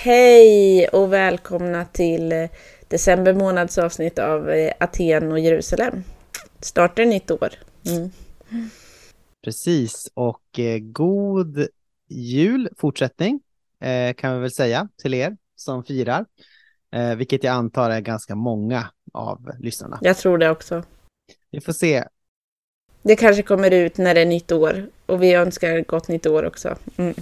Hej och välkomna till december månads avsnitt av eh, Aten och Jerusalem. Startar nytt år. Mm. Precis, och eh, god jul fortsättning eh, kan vi väl säga till er som firar, eh, vilket jag antar är ganska många av lyssnarna. Jag tror det också. Vi får se. Det kanske kommer ut när det är nytt år och vi önskar gott nytt år också. Mm.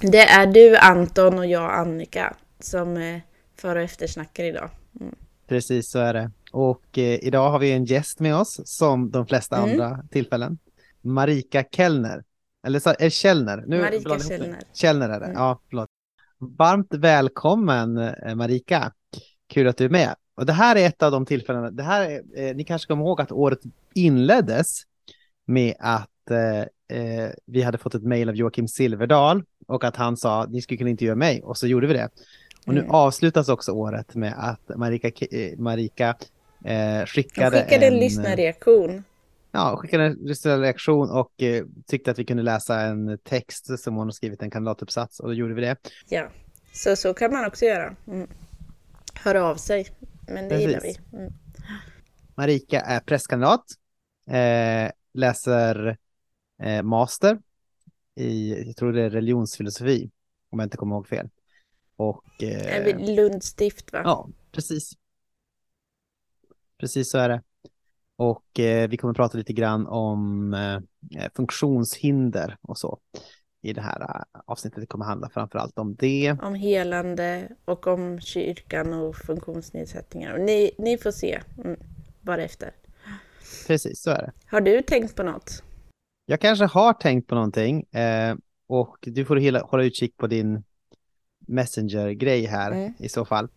Det är du Anton och jag Annika som eh, för och eftersnackar idag. Mm. Precis så är det. Och eh, idag har vi en gäst med oss som de flesta Mm. andra tillfällen. Marika Kellner. Eller så, är Källner? Nu Marika det. Källner. Källner är det, Mm. ja förlåt. Varmt välkommen eh, Marika. Kul att du är med. Och det här är ett av de tillfällena, det här är, eh, ni kanske kommer ihåg att året inleddes med att eh, eh, vi hade fått ett mejl av Joakim Silverdal och att han sa ni skulle kunna intervjua mig och så gjorde vi det. Och nu Mm. avslutas också året med att Marika, eh, Marika eh, De skickade, skickade en en, lyssnarreaktion. ja, skickade en lyssnarreaktion och eh, tyckte att vi kunde läsa en text som hon har skrivit, en kandidatuppsats och då gjorde vi det. Ja, så så kan man också göra. Mm. Höra av sig. Men det gillar vi. Precis. Mm. Marika är prästkandidat, eh, läser eh, master i, jag tror det är religionsfilosofi, om jag inte kommer ihåg fel. Och eh, vi Lund stift va? ja, precis. Precis så är det. Och eh, vi kommer prata lite grann om eh, funktionshinder och så i det här eh, avsnittet. Det kommer handla framför allt om det. Om helande och om kyrkan och funktionsnedsättningar. Och ni, ni får se mm, bara efter. Precis, så är det. Har du tänkt på något? Jag kanske har tänkt på någonting eh, och du får hela, hålla utkik på din Messenger-grej här Mm. i så fall.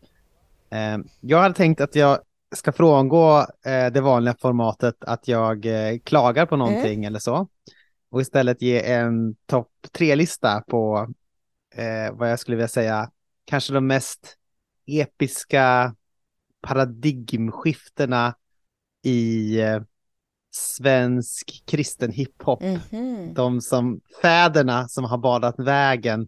Eh, jag hade tänkt att jag ska frångå eh, det vanliga formatet att jag eh, klagar på någonting eller så och istället ge en topp tre-lista på eh, vad jag skulle vilja säga kanske de mest episka paradigmskiftena i eh, svensk kristen hiphop Mhm. de som fäderna som har badat vägen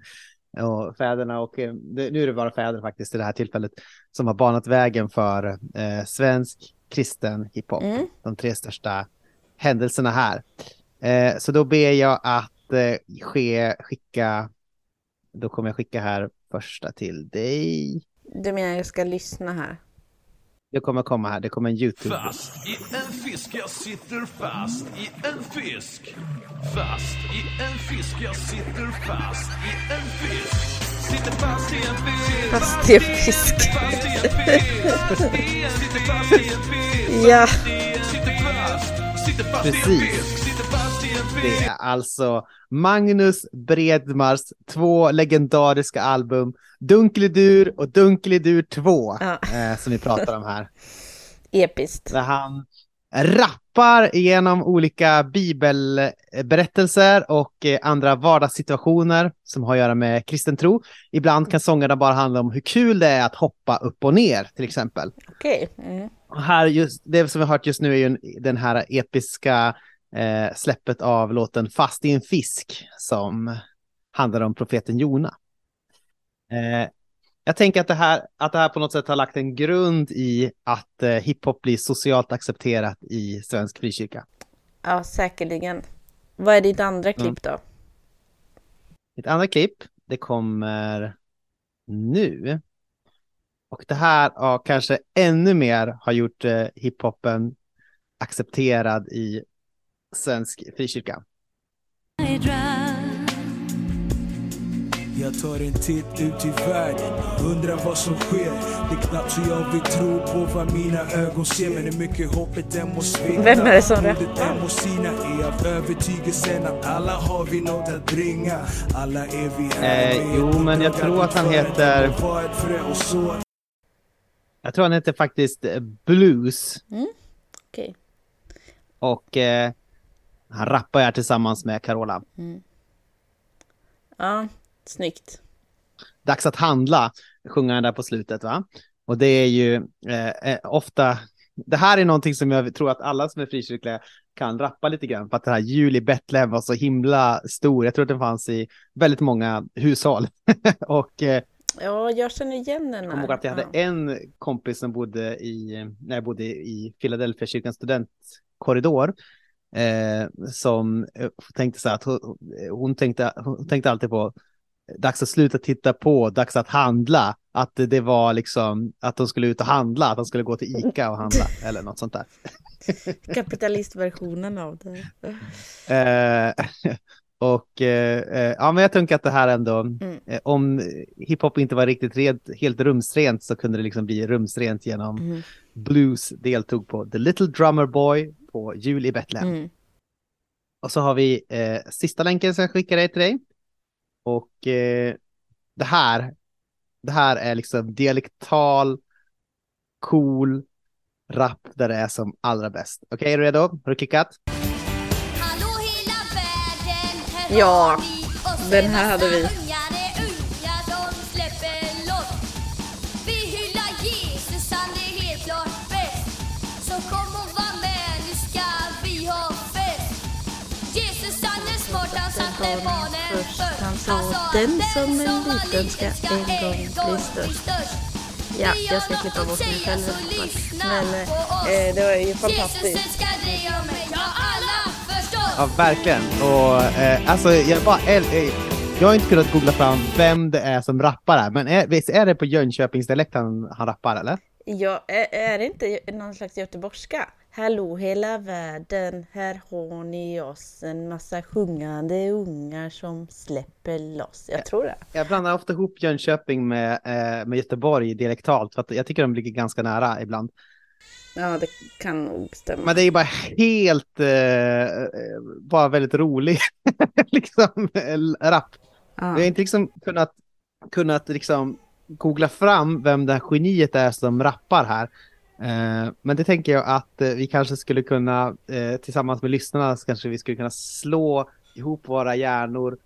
och fäderna och eh, nu är det bara fäder faktiskt i det här tillfället som har banat vägen för eh, svensk kristen hiphop. Mm. De tre största händelserna här. Eh, så då ber jag att eh, ske, skicka, då kommer jag skicka här första till dig. Du menar jag ska lyssna här? Det kommer komma här, det kommer en YouTube. Fast i en fisk, jag sitter fast i en fisk. Fast i en fisk, jag sitter fast i en fisk. Sitter fast i en fisk. Fast i en fisk. Fast i en fisk. Ja, Precis. Det är alltså Magnus Bredmars två legendariska album Dunkelidur och Dunkelidur 2 Ja. eh, som vi pratar om här. episkt. Där han rappar igenom olika bibelberättelser och eh, andra vardagssituationer som har att göra med kristen tro. Ibland kan sångerna bara handla om hur kul det är att hoppa upp och ner till exempel. Okej. Mm. Här just, det som vi har hört just nu är ju en, den här episka eh, släppet av låten Fast i en fisk som handlar om profeten Jona. Eh, jag tänker att det, här, att det här på något sätt har lagt en grund i att eh, hiphop blir socialt accepterat i svensk frikyrka. Ja, säkerligen. Vad är ditt andra Mm. klipp då? Ett andra klipp, det kommer nu. Och det här ja, kanske ännu mer har gjort eh, hiphopen accepterad i svensk frikyrka. Jag tar en titt ut i världen, undrar vad som sker Det är knappt så jag vill tro på vad mina ögon ser Men hur mycket hoppet den må svikta Vem är det som rappar? må sina är av övertygelsen att alla har vi något att bringa Alla är vi här Eh, jo, men jag tror att han heter- Jag tror han heter faktiskt eh, Blues Okej. och eh, han rappar här tillsammans med Carola. Ja, snyggt. Dags att handla, sjunger han där på slutet va? Och det är ju eh, eh, ofta, det här är någonting som jag tror att alla som är frikyrkliga kan rappa lite grann, för att det här jul i Betlehem var så himla stor. Jag tror att den fanns i väldigt många hushåll. och eh, Ja, jag känner igen den Jag kommer att jag hade ja. en kompis som bodde i, när jag bodde i Philadelphia kyrkans studentkorridor. Eh, som eh, tänkte så här att hon, hon, tänkte, hon tänkte alltid på dags att sluta titta på, dags att handla. Att det, det var liksom att de skulle ut och handla, att de skulle gå till Ica och handla eller något sånt där. Kapitalistversionen av det. Eh, och eh, eh, ja, men jag tänker att det här ändå, Mm. eh, om hiphop inte var riktigt rent, helt rumsrent så kunde det liksom bli rumsrent genom Mm. Blues deltog på The Little Drummer Boy på Jul i Betlehem. Mm. Och så har vi eh, sista länken som jag skickar dig till dig. Och eh, det här, det här är liksom dialektal, cool rap där det är som allra bäst. Okej, är du redo? Har du klickat? Ja, den en här hade vi. först. Han sa, den som är liten ska en gång bli störst. Ja, jag ska klippa bort mig själv. Men eh, det var ju fantastiskt. Ja, verkligen. Och eh, alltså, jag bara, eh, jag har inte kunnat googla fram vem det är som rappar här, men är, visst är det på Jönköpingsdialekt han, han rappar eller? Ja, är, är det inte någon slags göteborgska? Hallå hela världen, här har ni oss en massa sjungande ungar som släpper loss. Jag tror det. Jag blandar ofta ihop Jönköping med, eh, med Göteborg dialektalt, för att jag tycker de ligger ganska nära ibland. Ja, det kan nog stämma. Men det är bara helt, eh, eh, bara väldigt rolig, liksom, eh, rap. Jag har Ja. inte liksom kunnat, kunnat liksom googla fram vem det här geniet är som rappar här. Eh, men det tänker jag att eh, vi kanske skulle kunna, eh, tillsammans med lyssnarna, så kanske vi skulle kunna slå ihop våra hjärnor,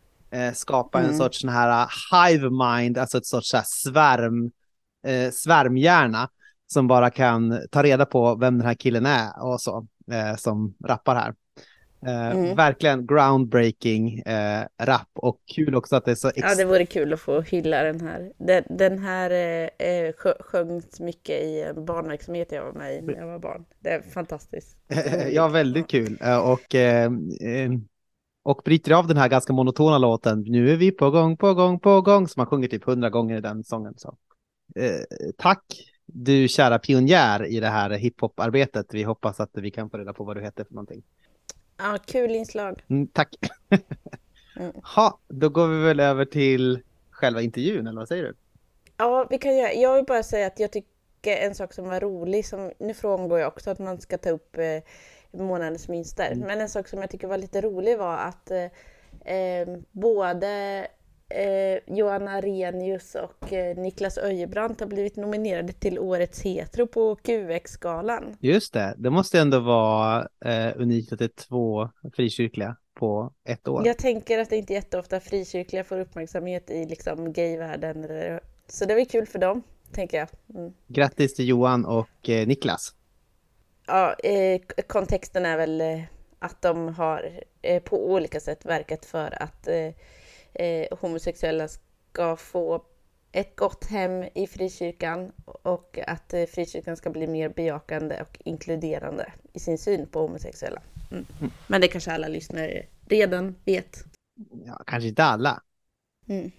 skapa en Mm. sorts sån här hive mind, alltså ett sorts så här svärm, svärmhjärna som bara kan ta reda på vem den här killen är och så, eh, som rappar här. Eh, Mm. Verkligen groundbreaking eh, rap och kul också att det är så ja, det vore kul att få hylla den här. Den, den här eh, eh, sjö- sjöngs mycket i en barnverksamhet jag var med i när jag var barn. Det är fantastiskt. ja, väldigt kul. Eh, Och, eh, och bryter av den här ganska monotona låten. Nu är vi på gång, på gång, på gång. Som man sjunger typ hundra gånger i den sången. Så. Tack du kära pionjär i det här hiphop-arbetet. Vi hoppas att vi kan få reda på vad du heter för någonting. Ja, kul inslag. Mm, tack. Mm. Ha, då går vi väl över till själva intervjun, eller vad säger du? Ja, vi kan göra. Jag vill bara säga att jag tycker en sak som var rolig, som, nu frångår jag också att man ska ta upp eh, månadens mönster, men en sak som jag tycker var lite rolig var att eh, eh, både eh, Johanna Arrhenius och eh, Niklas Öjebrant har blivit nominerade till Årets hetero på QX-galan. Just det, det måste ändå vara eh, unikt att det är två frikyrkliga på ett år. Jag tänker att det inte är jätteofta frikyrkliga får uppmärksamhet i liksom gayvärlden, så det var kul för dem, tänker jag. Mm. Grattis till Johan och eh, Niklas. Ja, eh, kontexten är väl eh, att de har eh, på olika sätt verkat för att eh, homosexuella ska få ett gott hem i frikyrkan och att eh, frikyrkan ska bli mer bejakande och inkluderande i sin syn på homosexuella. Mm. Men det kanske alla lyssnare redan vet. Ja, kanske inte alla. Mm.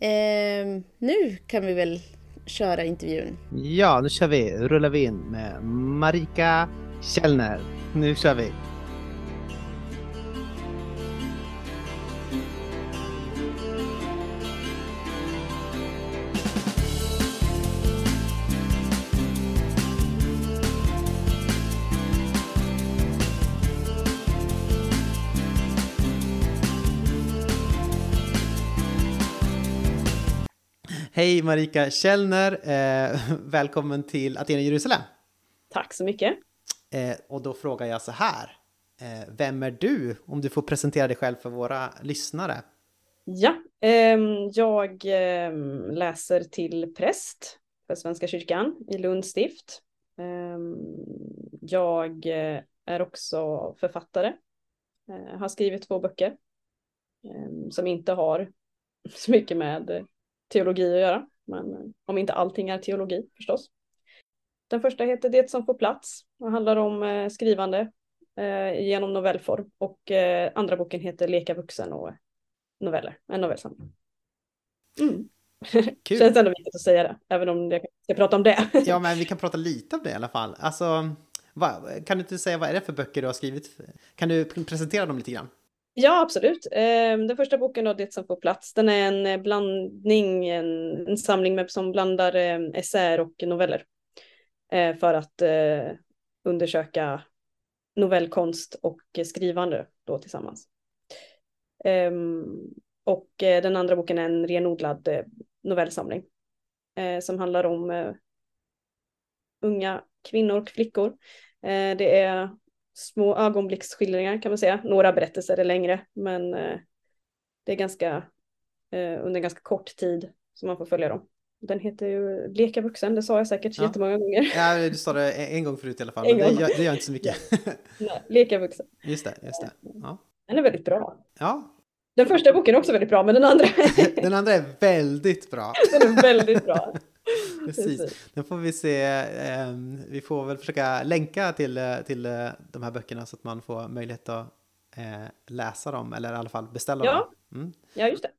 Eh, nu kan vi väl köra intervjun. Ja, nu kör vi. Rullar vi in med Marika Källner. Nu kör vi. Hej Marika Källner. Eh, välkommen till Aten i Jerusalem. Tack så mycket. Eh, och då frågar jag så här. Eh, vem är du? Om du får presentera dig själv för våra lyssnare. Ja, ehm, jag ehm, läser till präst för Svenska kyrkan i Lund stift. Ehm, jag eh, är också författare. Eh, har skrivit två böcker som inte har så mycket med teologi att göra. Men eh, om inte allting är teologi förstås. Den första heter Det som får plats och handlar om eh, skrivande eh, genom novellform. Och andra boken heter Leka vuxen och noveller, en novellsamling. Mm. Kul. Känns ändå viktigt att säga det, även om jag ska prata om det. Ja, men vi kan prata lite om det i alla fall. Alltså, vad, kan du inte säga vad är det för böcker du har skrivit? Kan du presentera dem lite grann? Ja, absolut. Ehm, den första boken då, Det som får plats, den är en eh, blandning, en, en samling med, som blandar ehm, essäer och noveller. Eh, för att eh, undersöka novellkonst och skrivande då tillsammans. Ehm, och den andra boken är en renodlad novellsamling. Som handlar om unga kvinnor och flickor. Det är små ögonblicksskildringar kan man säga. Några berättelser är längre, men eh, det är ganska eh, under ganska kort tid som man får följa dem. Den heter ju Leka vuxen, det sa jag säkert Ja. jättemånga gånger. Ja, du sa det en gång förut i alla fall, En men det gör, det gör inte så mycket. Nej, Leka vuxen. Just det, just det. Ja. Den är väldigt bra. ja, Den första boken är också väldigt bra, men den andra den andra är väldigt bra. den är väldigt bra. Precis. Den får vi se. Eh, vi får väl försöka länka till, eh, till eh, de här böckerna så att man får möjlighet att eh, läsa dem eller i alla fall beställa Ja. dem. Mm. Ja, just det.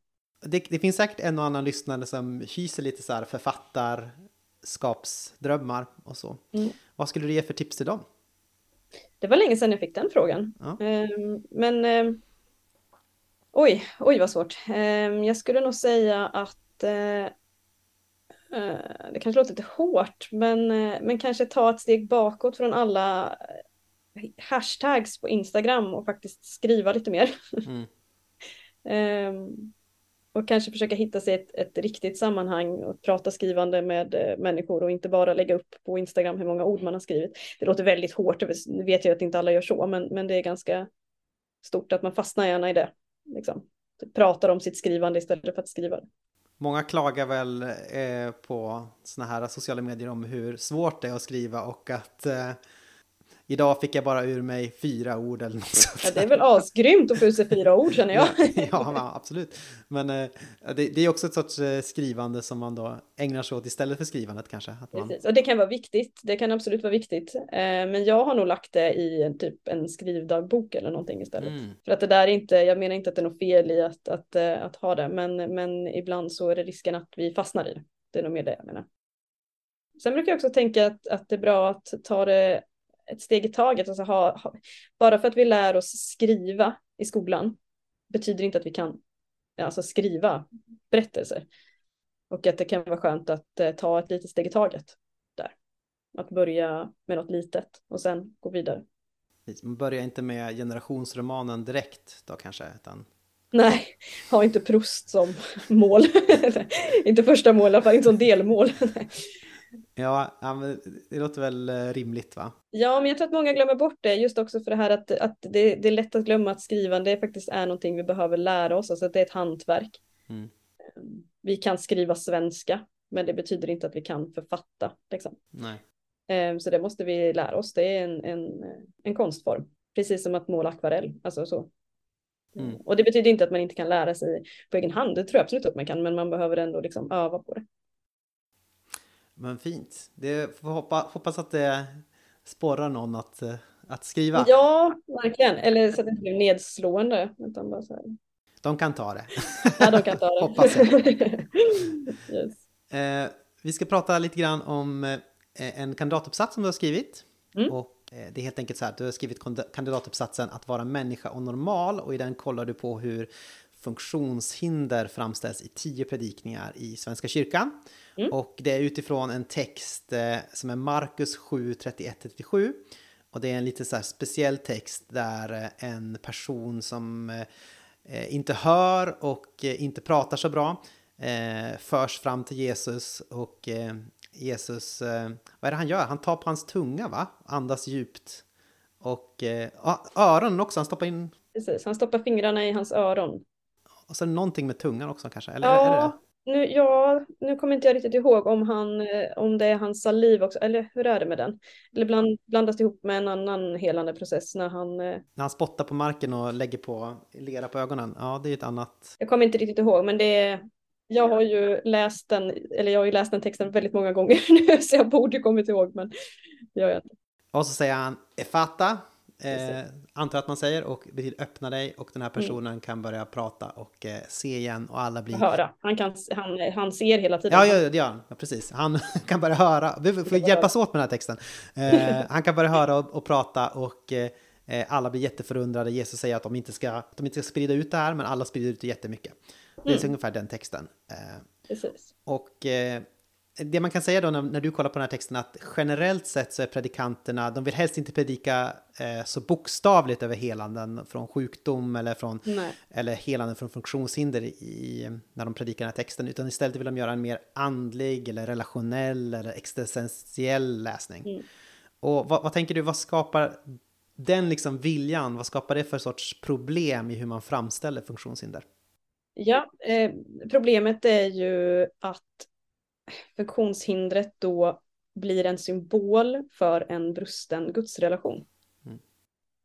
Det, det finns säkert en och annan lyssnare som hyser lite så här författarskapsdrömmar och så. Mm. Vad skulle du ge för tips till dem? Det var länge sedan jag fick den frågan. Ja. Ehm, men ehm, oj, oj vad svårt. Ehm, jag skulle nog säga att det kanske låter lite hårt, men, eh, men kanske ta ett steg bakåt från alla eh, hashtags på Instagram och faktiskt skriva lite mer. Mm. Ehm, och kanske försöka hitta sig ett, ett riktigt sammanhang och prata skrivande med eh, människor och inte bara lägga upp på Instagram hur många ord man har skrivit. Det låter väldigt hårt, nu vet jag att inte alla gör så, men, men det är ganska stort att man fastnar gärna i det. Liksom. Pratar om sitt skrivande istället för att skriva det. Många klagar väl eh, på såna här sociala medier om hur svårt det är att skriva och att eh, idag fick jag bara ur mig fyra ord eller något sånt. Ja, det är väl asgrymt att få ut sig fyra ord känner jag. Ja, ja, absolut. Men eh, det, det är också ett sorts eh, skrivande som man då ägnar sig åt istället för skrivandet kanske. Att man, Precis. Och det kan vara viktigt. Det kan absolut vara viktigt. Eh, men jag har nog lagt det i en, typ en skrivdagbok eller någonting istället. Mm. För att det där är inte, jag menar inte att det är något fel i att, att, eh, att ha det, men, men ibland så är det risken att vi fastnar i det. Det är nog mer det jag menar. Sen brukar jag också tänka att, att det är bra att ta det ett steg i taget. Alltså ha, ha, bara för att vi lär oss skriva i skolan betyder inte att vi kan alltså skriva berättelser. Och att det kan vara skönt att eh, ta ett litet steg i taget där. Att börja med något litet och sen gå vidare. Man börjar inte med generationsromanen direkt då kanske, utan Nej, ha inte Proust som mål. inte första mål, i alla fall inte som delmål. Ja, det låter väl eh, rimligt va? ja, men jag tror att många glömmer bort det, just också för det här att, att det, det är lätt att glömma att skrivande faktiskt är någonting vi behöver lära oss, alltså att det är ett hantverk. Mm. Vi kan skriva svenska, men det betyder inte att vi kan författa. Liksom. Nej. Eh, Så det måste vi lära oss. Det är en, en, en konstform. Precis som att måla akvarell. Alltså så. Mm. Och det betyder inte att man inte kan lära sig på egen hand. Det tror jag absolut att man kan. Men man behöver ändå liksom öva på det. Men fint. Det får hoppa, hoppas att det sporrar någon att, eh, att skriva. Ja, verkligen. Eller så att det inte blir nedslående. Utan bara så här. De kan ta det. Ja, de kan ta det. Hoppas jag. yes. Eh, vi ska prata lite grann om eh, en kandidatuppsats som du har skrivit. Mm. Och eh, det är helt enkelt så här att du har skrivit kand- kandidatuppsatsen att vara människa och normal och i den kollar du på hur funktionshinder framställs i tio predikningar i Svenska kyrkan. Mm. Och det är utifrån en text eh, som är Markus 7, 31-37. Och det är en lite så speciell text där eh, en person som eh, inte hör och inte pratar så bra förs fram till Jesus och Jesus, vad är det han gör? Han tar på hans tunga va? Andas djupt. Och öronen också, han stoppar in, Precis, han stoppar fingrarna i hans öron. Och så någonting med tungan också kanske? Eller är det det? Ja, nu, ja, nu kommer inte jag riktigt ihåg om, han, eh, om det är hans saliv också, eller hur är det med den? Eller bland, blandas det ihop med en annan helande process när han, eh, När han spottar på marken och lägger på lera på ögonen. Ja, det är ett annat. jag kommer inte riktigt ihåg, men det är, Jag har ju läst den, eller jag har ju läst den texten väldigt många gånger nu så jag borde kommit ihåg men det gör jag inte. Och så säger han Efata, eh, antar att man säger, och betyder öppna dig och den här personen kan börja prata och eh, se igen och alla blir... Höra. Han, kan, han, han ser hela tiden. Ja, ja, han. Ja, precis. Han kan börja höra. Vi får hjälpas åt med den här texten. Eh, han kan börja höra och, och prata och eh, alla blir jätteförundrade. Jesus säger att de inte, ska, att de inte ska sprida ut det här, men alla sprider ut det jättemycket. Det är ungefär den texten. Eh, Precis. och eh, det man kan säga då när, när du kollar på den här texten att generellt sett så är predikanterna, de vill helst inte predika eh, så bokstavligt över helanden från sjukdom eller från Nej. eller helanden från funktionshinder i, när de predikar den här texten, utan istället vill de göra en mer andlig eller relationell eller existentiell läsning. Mm. Och vad, vad tänker du, vad skapar den liksom viljan, vad skapar det för sorts problem i hur man framställer funktionshinder? Ja, eh, problemet är ju att funktionshindret då blir en symbol för en brusten gudsrelation. Mm.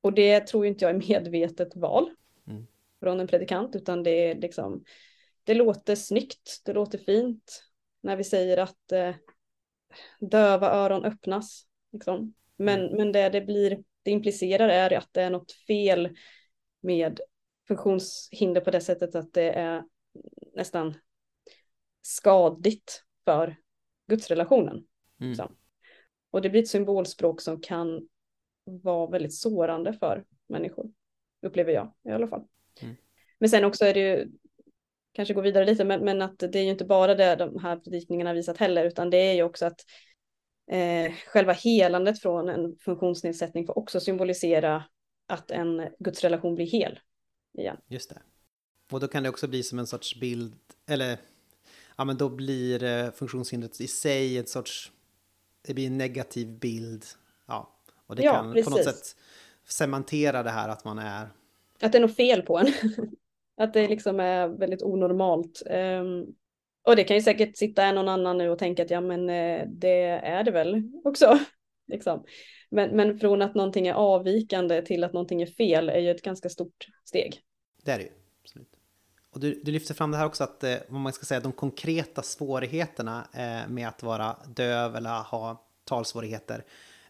Och det tror inte jag är medvetet val Mm. från en predikant, utan det är liksom, det låter snyggt, det låter fint när vi säger att eh, döva öron öppnas. Liksom. Men, men det det blir, det implicerar är att det är något fel med funktionshinder på det sättet att det är nästan skadligt för gudsrelationen. Mm. Så. Och det blir ett symbolspråk som kan vara väldigt sårande för människor. Upplever jag i alla fall. Mm. Men sen också är det ju, kanske gå vidare lite, men, men att det är ju inte bara det de här predikningarna visat heller, utan det är ju också att eh, själva helandet från en funktionsnedsättning får också symbolisera att en gudsrelation blir hel igen. Just det. Och då kan det också bli som en sorts bild, eller ja men då blir eh, funktionshindret i sig ett sorts, det blir en negativ bild. Ja, och det Ja, kan på något precis. sätt cementera det här att man är, Att det är något fel på en. att det liksom är väldigt onormalt. Ehm, och det kan ju säkert sitta en och annan nu och tänka att ja men eh, det är det väl också. liksom. men, men från att någonting är avvikande till att någonting är fel är ju ett ganska stort steg. det är det ju. Absolut. Och du, du lyfter fram det här också att, eh, vad man ska säga, de konkreta svårigheterna eh, med att vara döv eller ha talsvårigheter,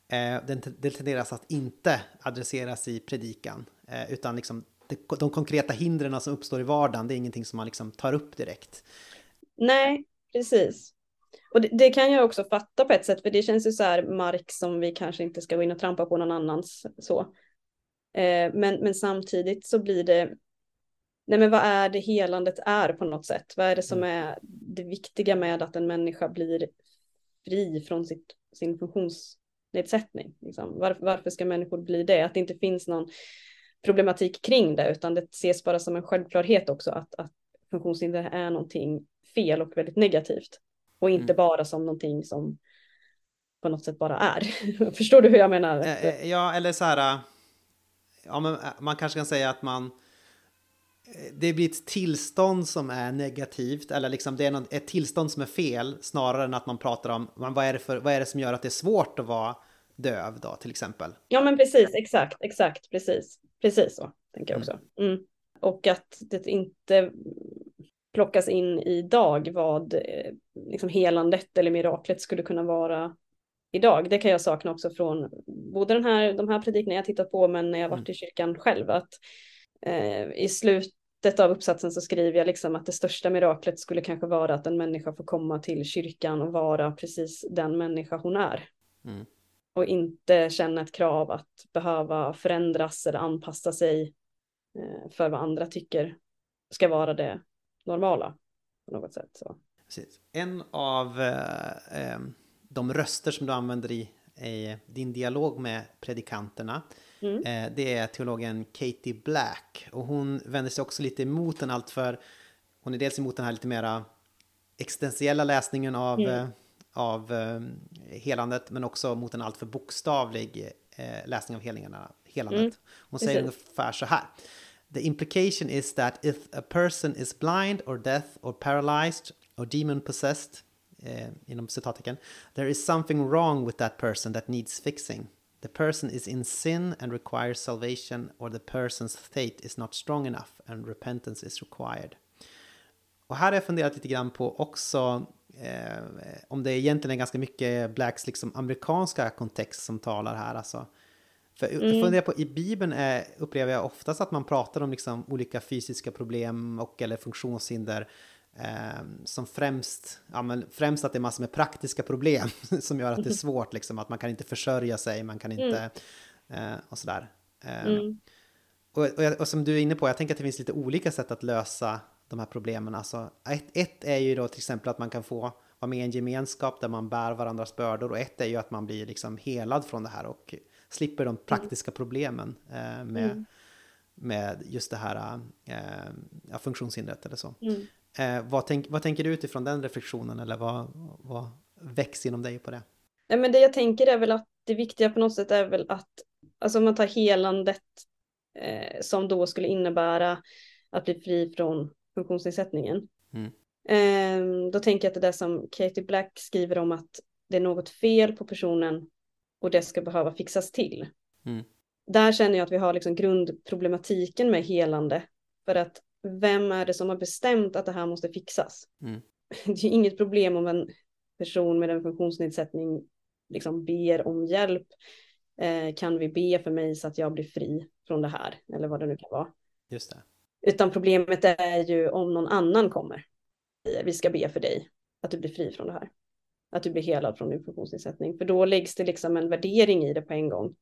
eh, det, det tenderas att inte adresseras i predikan, eh, utan liksom det, de konkreta hindren som uppstår i vardagen, det är ingenting som man liksom tar upp direkt. Nej, precis. Och det, det kan jag också fatta på ett sätt, för det känns ju så här mark som vi kanske inte ska gå in och trampa på någon annans så. Eh, men, men samtidigt så blir det, nej men vad är det helandet är på något sätt? Vad är det som är det viktiga med att en människa blir fri från sitt, sin funktionsnedsättning? Liksom? Varför, varför ska människor bli det? Att det inte finns någon problematik kring det, utan det ses bara som en självklarhet också att, att funktionshinder är någonting fel och väldigt negativt. Och inte Mm. bara som någonting som på något sätt bara är. Förstår du hur jag menar? Eh, eh, Ja, eller så här, eh, ja, men man kanske kan säga att man, det blir ett tillstånd som är negativt, eller liksom det är något, ett tillstånd som är fel, snarare än att man pratar om vad, är det för, vad är det som gör att det är svårt att vara döv då, till exempel. Ja men precis, exakt, exakt, precis. Precis så tänker jag också. Mm. Och att det inte plockas in idag vad eh, liksom helandet eller miraklet skulle kunna vara idag. Det kan jag sakna också från både den här, de här predikningarna jag tittat på men när jag varit i kyrkan själv. Att eh, I slutet av uppsatsen så skriver jag liksom att det största miraklet skulle kanske vara att en människa får komma till kyrkan och vara precis den människa hon är Mm. och inte känna ett krav att behöva förändras eller anpassa sig eh, för vad andra tycker ska vara det normala på något sätt. Så. Precis. En av eh, eh, de röster som du använder i, i din dialog med predikanterna, Mm. eh, det är teologen Katie Black. Och hon vänder sig också lite emot den alltför, hon är dels emot den här lite mera existentiella läsningen av, Mm. eh, av eh, helandet, men också mot en alltför bokstavlig läsning av helingarna, helandet. Mm. Hon säger Precis. ungefär så här. The implication is that if a person is blind or deaf or paralyzed or demon possessed, eh, inom citattecken, there is something wrong with that person that needs fixing. The person is in sin and requires salvation or the person's faith is not strong enough and repentance is required. Och här har jag funderat lite grann på också eh, om det egentligen är ganska mycket Blacks liksom amerikanska kontext som talar här. Alltså. För Mm. jag funderar på, i Bibeln är, upplever jag oftast att man pratar om liksom olika fysiska problem och eller funktionshinder eh, som främst, ja, men främst att det är massor med praktiska problem som gör att det är svårt, liksom, att man kan inte försörja sig, man kan inte eh, och sådär. Eh, Mm. och, och, och som du är inne på, jag tänker att det finns lite olika sätt att lösa de här problemen. Alltså, ett, ett är ju då till exempel att man kan få vara med i en gemenskap där man bär varandras bördor och ett är ju att man blir liksom helad från det här och slipper de praktiska problemen eh, med, med just det här eh, funktionshindret eller så. Mm. Eh, vad, tänk, vad tänker du utifrån den reflektionen eller vad, vad väcks inom dig på det? Nej, men det jag tänker är väl att det viktiga på något sätt är väl att, alltså om man tar helandet eh, som då skulle innebära att bli fri från funktionsnedsättningen. Mm. Eh, då tänker jag att det där som Katie Black skriver om att det är något fel på personen och det ska behöva fixas till. Mm. Där känner jag att vi har liksom grundproblematiken med helande. För att vem är det som har bestämt att det här måste fixas? Mm. Det är inget problem om en person med en funktionsnedsättning liksom ber om hjälp. Eh, kan vi be för mig så att jag blir fri från det här? Eller vad det nu kan vara. Just det. Utan problemet är ju om någon annan kommer. Vi ska be för dig att du blir fri från det här. Att du blir helad från din funktionsnedsättning. För då läggs det liksom en värdering i det på en gång.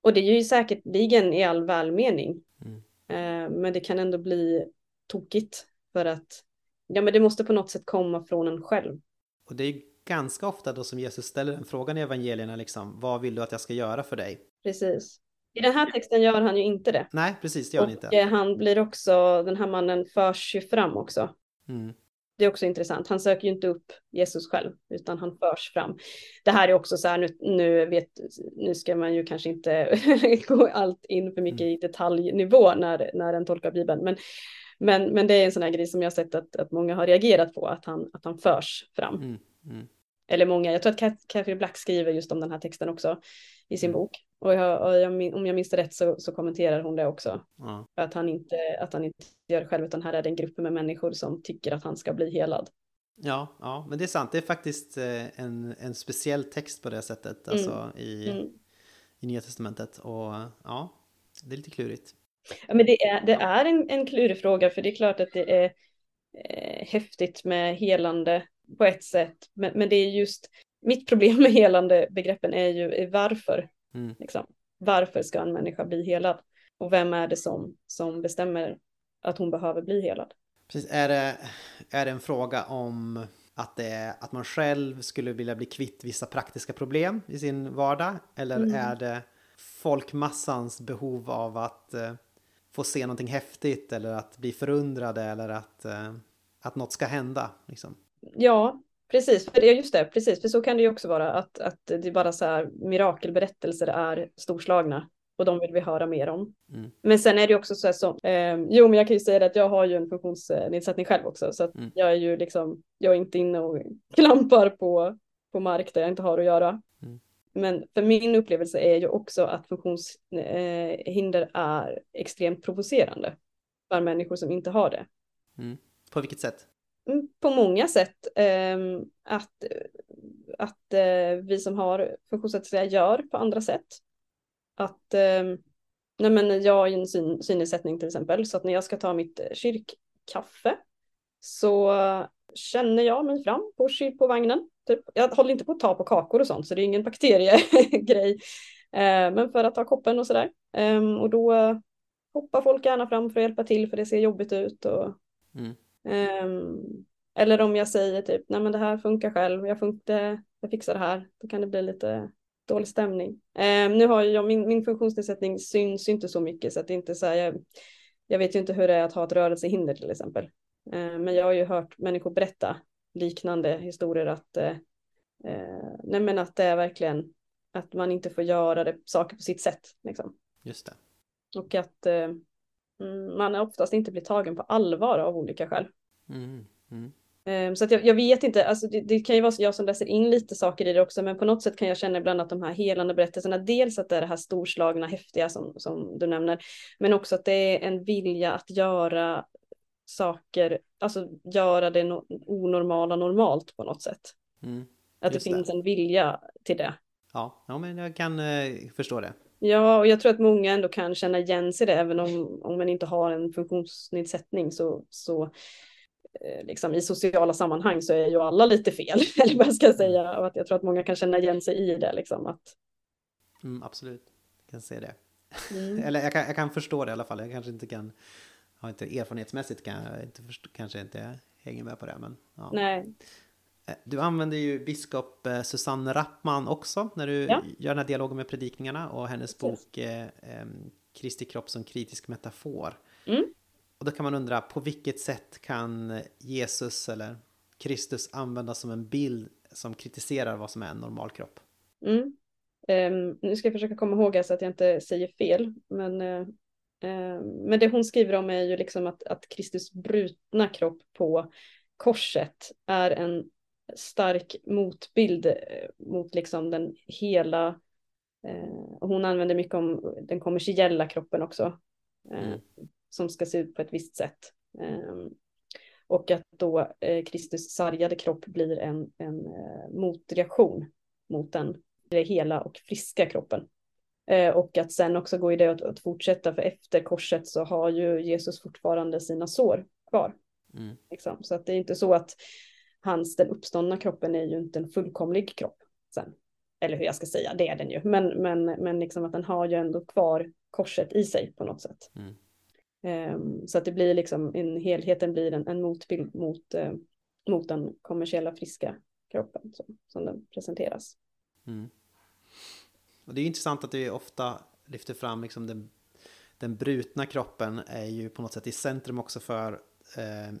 Och det är ju säkerligen i all välmening. Mm. Eh, men det kan ändå bli tokigt. För att ja, men det måste på något sätt komma från en själv. Och det är ganska ofta då som Jesus ställer den frågan i evangelierna liksom, vad vill du att jag ska göra för dig? Precis. I den här texten gör han ju inte det. Nej, precis, det gör han och inte. eh, han blir också, den här mannen förs ju fram också. Mm. Det är också intressant. Han söker ju inte upp Jesus själv, utan han förs fram. Det här är också så här, nu, nu, vet, nu ska man ju kanske inte gå allt in för mycket i detaljnivå när, när en tolkar Bibeln. Men, men, men det är en sån här grej som jag har sett att, att många har reagerat på, att han, att han förs fram. Mm. Mm. Eller många, jag tror att Cat- Catherine Black skriver just om den här texten också i sin Mm. bok. Och, jag, och jag, om jag minns rätt så, så kommenterar hon det också. Ja. Att han, inte, att han inte gör det själv, utan här är det en grupp med människor som tycker att han ska bli helad. Ja, ja, men det är sant. Det är faktiskt eh, en, en speciell text på det sättet, alltså i, Mm. i Nya Testamentet. Och ja, det är lite klurigt. Ja, men det är, det är en, en klurig fråga, för det är klart att det är eh, häftigt med helande på ett sätt. Men, men det är just, mitt problem med helande begreppen är ju är varför. Mm. Liksom. Varför ska en människa bli helad? Och vem är det som, som bestämmer att hon behöver bli helad? Precis, är, det, är det en fråga om att, det, att man själv skulle vilja bli kvitt vissa praktiska problem i sin vardag? Eller Mm. är det folkmassans behov av att eh, få se någonting häftigt eller att bli förundrade eller att, eh, att något ska hända? Liksom? Ja, precis. För det, just det, precis. För så kan det ju också vara att, att det är bara så här mirakelberättelser är storslagna och de vill vi höra mer om. Mm. Men sen är det också så här som, eh, jo men jag kan ju säga det att jag har ju en funktionsnedsättning själv också så att Mm. jag är ju liksom, jag är inte inne och klampar på, på mark där jag inte har att göra. Mm. Men för min upplevelse är ju också att funktionshinder är extremt provocerande för människor som inte har det. Mm. På vilket sätt? På många sätt. Ehm, att att eh, vi som har funktionsnedsättningar gör på andra sätt. Att ehm, nej men jag har ju en syn, synnedsättning till exempel så att när jag ska ta mitt eh, kyrkkaffe så känner jag mig fram på, på vagnen. Typ. Jag håller inte på att ta på kakor och sånt så det är ingen bakteriegrej. Eh, men för att ta koppen och sådär. Ehm, och då hoppar folk gärna fram för att hjälpa till för det ser jobbigt ut. Och, Mm. Ehm, eller om jag säger typ, nej men det här funkar själv, jag, funkar, jag fixar det här, då kan det bli lite dålig stämning. Ehm, nu har jag, min, min funktionsnedsättning syns inte så mycket så att det inte så här, jag, jag vet ju inte hur det är att ha ett rörelsehinder till exempel. Ehm, men jag har ju hört människor berätta liknande historier att, eh, eh, nej men att det är verkligen att man inte får göra det, saker på sitt sätt. Liksom. Just det. Och att eh, mm, man oftast inte blir tagen på allvar av olika skäl. Mm. Mm. Ehm, Så att jag, jag vet inte, alltså det, det kan ju vara så jag som läser in lite saker i det också, men på något sätt kan jag känna ibland att de här helande berättelserna, dels att det är det här storslagna, häftiga som, som du nämner, men också att det är en vilja att göra saker, alltså göra det no onormala normalt på något sätt. Mm. Att det det. finns en vilja till det. Ja, ja, men jag kan eh, förstå det. Ja, och jag tror att många ändå kan känna igen sig i det, även om, om man inte har en funktionsnedsättning så, så liksom i sociala sammanhang så är ju alla lite fel, eller vad jag ska säga. Och att jag tror att många kan känna igen sig i det, liksom att Mm, absolut, jag kan se det. mm, Eller jag kan, jag kan förstå det i alla fall. Jag kanske inte kan, har inte erfarenhetsmässigt kan jag inte förstå, kanske inte hänger med på det. Men, ja. nej, Eh, Du använder ju biskop eh, Susanne Rappman också när du Ja. gör den här dialogen med predikningarna och hennes Precis. bok eh, Kristi kropp som kritisk metafor. Mm. Och då kan man undra på vilket sätt kan Jesus eller Kristus användas som en bild som kritiserar vad som är en normal kropp? Mm. Ehm, nu ska jag försöka komma ihåg så att jag inte säger fel. Men, eh, eh, men det hon skriver om är ju liksom att, att Kristus brutna kropp på korset är en stark motbild eh, mot liksom den hela eh, och hon använder mycket om den kommersiella kroppen också. Eh, Mm. Som ska se ut på ett visst sätt. Ehm, och att då eh, Kristus sargade kropp blir en, en eh, motreaktion mot den det hela och friska kroppen. Eh, och att sen också går ju det att, att fortsätta för efter korset så har ju Jesus fortfarande sina sår kvar. Mm. Liksom. Så att det är inte så att hans, den uppståndna kroppen är ju inte en fullkomlig kropp sen. Eller hur jag ska säga, det är den ju. Men, men, men liksom att den har ju ändå kvar korset i sig på något sätt. Mm. Ehm, så att det blir liksom, en helheten blir en, en motbild mot, eh, mot den kommersiella friska kroppen som, som den presenteras. Mm. Och det är intressant att du ofta lyfter fram liksom den, den brutna kroppen är ju på något sätt i centrum också för eh,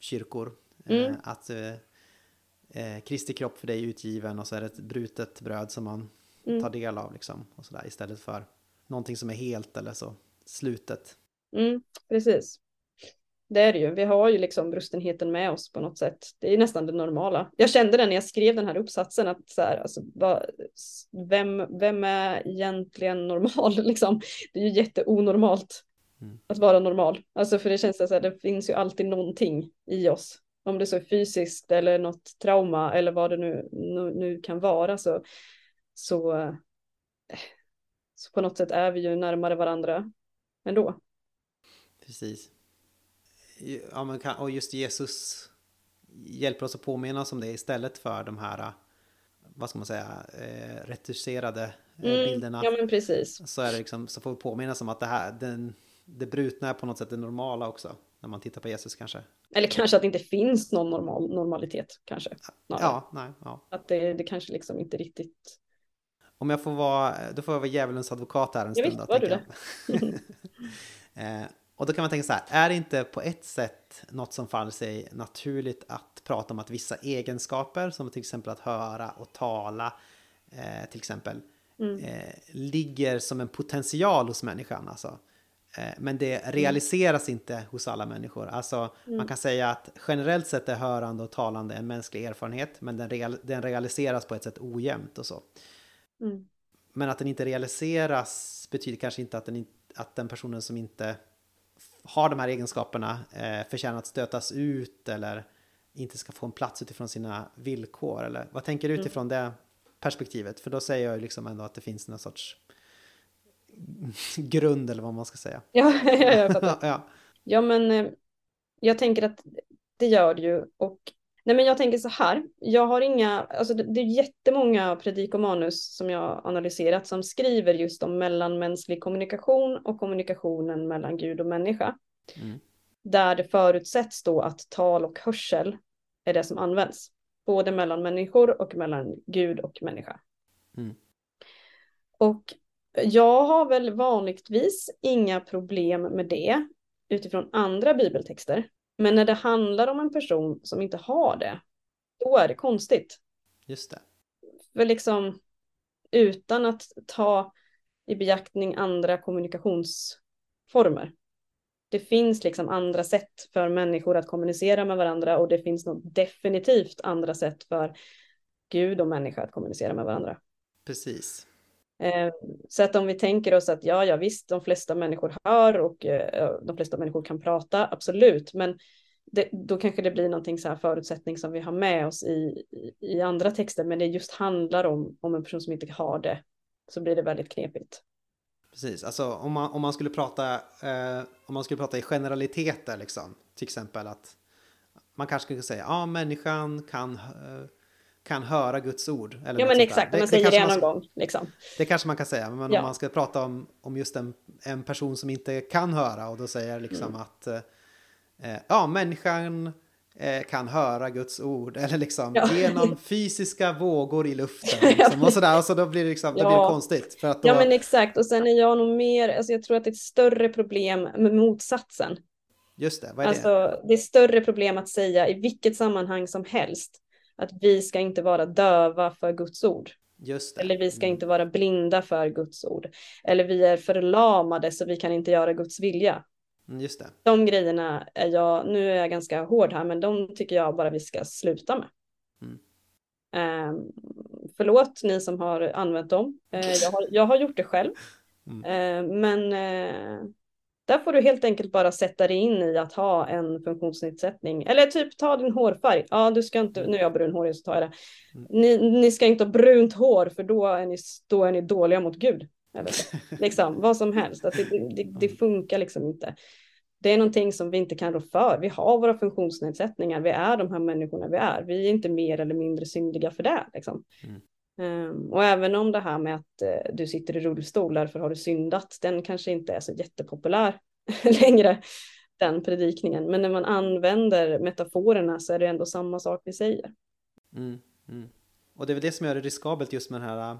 kyrkor. Eh, Mm. att eh, eh, Kristi kropp för dig är utgiven och så är det ett brutet bröd som man Mm. tar del av liksom. Och så där, istället för någonting som är helt eller så slutet. Mm, precis. Det är det ju. Vi har ju liksom brustenheten med oss på något sätt. Det är nästan det normala. Jag kände det när jag skrev den här uppsatsen att så här, alltså, vad, vem, vem är egentligen normal liksom? Det är ju jätteonormalt Mm. att vara normal. Alltså för det känns så här, det finns ju alltid någonting i oss. Om det så är fysiskt eller något trauma eller vad det nu, nu, nu kan vara så, så, eh, så på något sätt är vi ju närmare varandra ändå. Precis. Ja, men kan, och just Jesus hjälper oss att påminna oss om det istället för de här, vad ska man säga, eh, retuscherade eh, Mm, bilderna. Ja men precis. Så är det liksom, så får vi påminnas om att det här, den, det brutna är på något sätt det normala också. När man tittar på Jesus kanske. Eller kanske att det inte finns någon normal, normalitet kanske. snarare. Ja, nej, ja. Att det, det kanske liksom inte riktigt... Om jag får vara, då får jag vara djävulens advokat här en Ja, stund. visst då, var du jag. eh, och då kan man tänka så här, är det inte på ett sätt något som faller sig naturligt att prata om att vissa egenskaper, som till exempel att höra och tala, eh, till exempel, Mm. eh, ligger som en potential hos människan. Alltså. Eh, men det realiseras inte hos alla människor. Alltså, Man kan säga att generellt sett är hörande och talande en mänsklig erfarenhet, men den, real, den realiseras på ett sätt ojämnt och så. Mm. Men att den inte realiseras betyder kanske inte att den, att den personen som inte har de här egenskaperna eh, förtjänar att stötas ut eller inte ska få en plats utifrån sina villkor. Eller vad tänker du utifrån det perspektivet? För då säger jag ju liksom ändå att det finns någon sorts grund eller vad man ska säga. Ja, ja, jag fattar. ja. Ja, men eh, jag tänker att det gör det ju. Och nej, men jag tänker så här. Jag har inga, alltså det, det är jättemånga predikomanus som jag analyserat som skriver just om mellanmänsklig kommunikation och kommunikationen mellan Gud och människa. Mm. Där det förutsätts då att tal och hörsel är det som används. Både mellan människor och mellan Gud och människa. Mm. Och jag har väl vanligtvis inga problem med det utifrån andra bibeltexter. Men när det handlar om en person som inte har det, då är det konstigt. Just det. För liksom utan att ta i beaktning andra kommunikationsformer. Det finns liksom andra sätt för människor att kommunicera med varandra och det finns nog definitivt andra sätt för Gud och människa att kommunicera med varandra. Precis. Eh, så att om vi tänker oss att ja, ja visst, de flesta människor hör och eh, de flesta människor kan prata, absolut, men det, då kanske det blir någonting så här förutsättning som vi har med oss i, i, i andra texter, men det just handlar om, om en person som inte har det, så blir det väldigt knepigt. Precis, alltså om man, om man skulle prata eh, om man skulle prata i generaliteter liksom, till exempel att man kanske skulle säga ja, människan kan eh, kan höra Guds ord. Eller Ja, men exakt, man säger kanske det någon ska- gång, liksom. Det kanske man kan säga, men Ja. om man ska prata om, om just en, en person som inte kan höra och då säger liksom Mm. att eh, eh, ja, människan eh, kan höra Guds ord eller liksom Ja. genom fysiska vågor i luften liksom, och sådär och så då blir det liksom, då blir det Ja. konstigt för att då, Ja, men exakt, och sen är jag nog mer, alltså jag tror att det är ett större problem med motsatsen. just det, vad är det? Alltså, det är större problem att säga i vilket sammanhang som helst att vi ska inte vara döva för Guds ord. Eller vi ska Mm. inte vara blinda för Guds ord. Eller vi är förlamade så vi kan inte göra Guds vilja. Mm, Just det. De grejerna är jag, nu är jag ganska hård här, men de tycker jag bara vi ska sluta med. Mm. Ehm, förlåt ni som har använt dem. Eh, jag, har, jag har gjort det själv. Mm. Eh, men eh, där får du helt enkelt bara sätta dig in i att ha en funktionsnedsättning. Eller typ ta din hårfärg. Ja, du ska inte, nu är jag brunhårig så tar jag det. Mm. Ni, ni ska inte ha brunt hår för då är ni, då är ni dåliga mot Gud. Eller liksom, vad som helst. Att det, det, det funkar liksom inte. Det är någonting som vi inte kan rå för. Vi har våra funktionsnedsättningar. Vi är de här människorna vi är. Vi är inte mer eller mindre syndiga för det. Liksom. Mm. Ehm, och även om det här med att eh, du sitter i rullstol, därför har du syndat, den kanske inte är så jättepopulär längre, den predikningen. Men när man använder metaforerna så är det ändå samma sak vi säger. Mm, mm. Och det är väl det som gör det riskabelt just med den här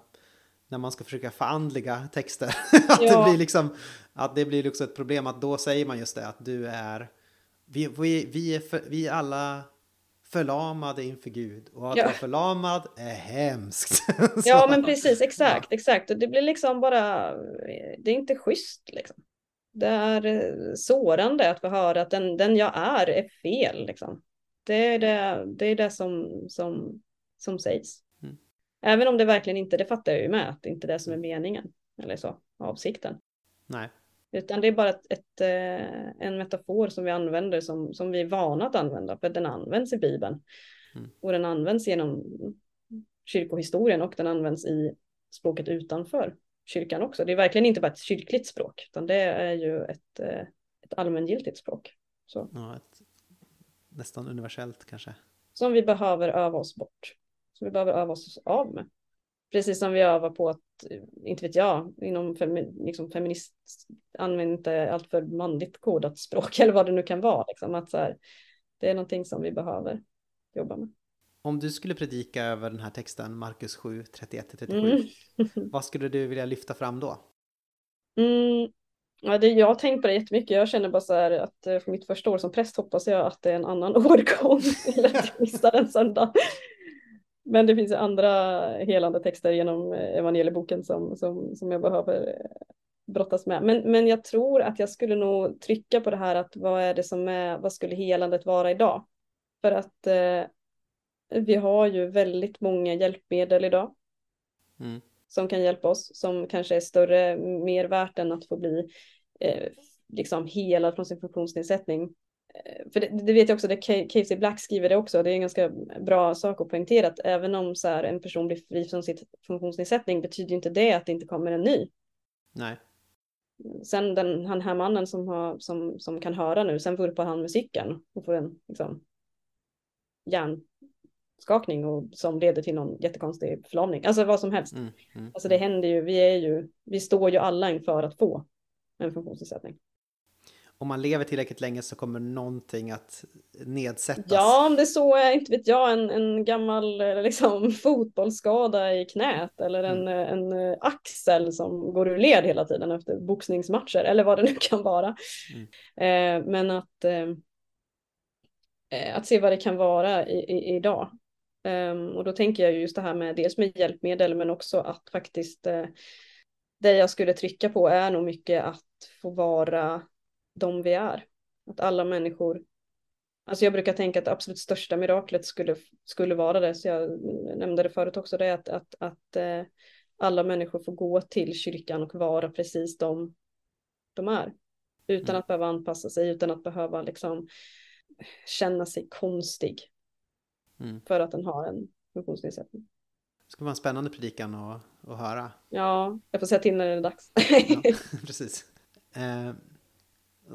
när man ska försöka förandliga texter. att, Ja. det blir liksom, att det blir också ett problem att då säger man just det att du är vi, vi, vi, är, för, vi är alla förlamade inför Gud och att Ja. vara förlamad är hemskt. Ja, men precis, exakt, exakt. Och det blir liksom bara, det är inte schysst liksom. Det är eh, sårande att få höra att den, den jag är är fel liksom. Det är det, det, är det som, som, som sägs. Mm. Även om det verkligen inte, det fattar jag ju med, att det inte är det som är meningen. Eller så, avsikten. Nej. Utan det är bara ett, ett, eh, en metafor som vi använder som, som vi är vana att använda. För den används i Bibeln. Mm. Och den används genom kyrkohistorien och den används i språket utanför kyrkan också. Det är verkligen inte bara ett kyrkligt språk. Utan det är ju ett, eh, ett allmängiltigt språk. Så, Ja, ett, nästan universellt kanske. som vi behöver öva oss bort. Som vi behöver öva oss av med. Precis som vi övar på att, inte vet jag, inom femi, liksom feminist, använd inte allt för manligt kodat språk eller vad det nu kan vara. Liksom, att så här, det är någonting som vi behöver jobba med. Om du skulle predika över den här texten, Markus 7, 31-37, Mm. vad skulle du vilja lyfta fram då? Mm. Ja, det, jag har tänkt på det jättemycket. Jag känner bara så här att eh, för mitt första år som präst hoppas jag att det är en annan årgång eller att jag missar en söndag. Men det finns andra helande texter genom eh, evangelieboken som, som, som jag behöver eh, brottas med. Men, men jag tror att jag skulle nog trycka på det här att vad är det som är, vad skulle helandet vara idag? För att eh, vi har ju väldigt många hjälpmedel idag Mm. som kan hjälpa oss, som kanske är större mervärt än att få bli eh, liksom helad från sin funktionsnedsättning. Eh, för det, det vet jag också, det Ca- Casey Black skriver det också, det är en ganska bra sak att poängtera att även om så här, en person blir fri från sin funktionsnedsättning betyder inte det att det inte kommer en ny. Nej. Sen den han här mannen som, har, som, som kan höra nu, sen vurpar han med cykeln och får en liksom, hjärnskakning och som leder till någon jättekonstig förlamning. Alltså vad som helst. Mm. Mm. Alltså det händer ju, vi är ju, vi står ju alla inför att få en funktionsnedsättning. Om man lever tillräckligt länge så kommer någonting att nedsättas. Ja, om det så är, inte vet jag, en, en gammal eh, liksom, fotbollsskada i knät eller en, eh, en eh, axel som går ur led hela tiden efter boxningsmatcher eller vad det nu kan vara. Eh, men att, eh, eh, att se vad det kan vara i, i, idag. Ehm, och då tänker jag ju just det här med dels med hjälpmedel men också att faktiskt eh, det jag skulle trycka på är nog mycket att få vara de vi är. Att alla människor Alltså jag brukar tänka att det absolut största miraklet skulle, skulle vara det, så jag nämnde det förut också, det är att, att, att, eh, alla människor får gå till kyrkan och vara precis de de är. Utan Mm. att behöva anpassa sig, utan att behöva liksom känna sig konstig. Mm. För att den har en funktionsnedsättning. Det ska vara en spännande predikan att, att höra. Ja, jag får säga till när det är dags. Ja, precis. Eh,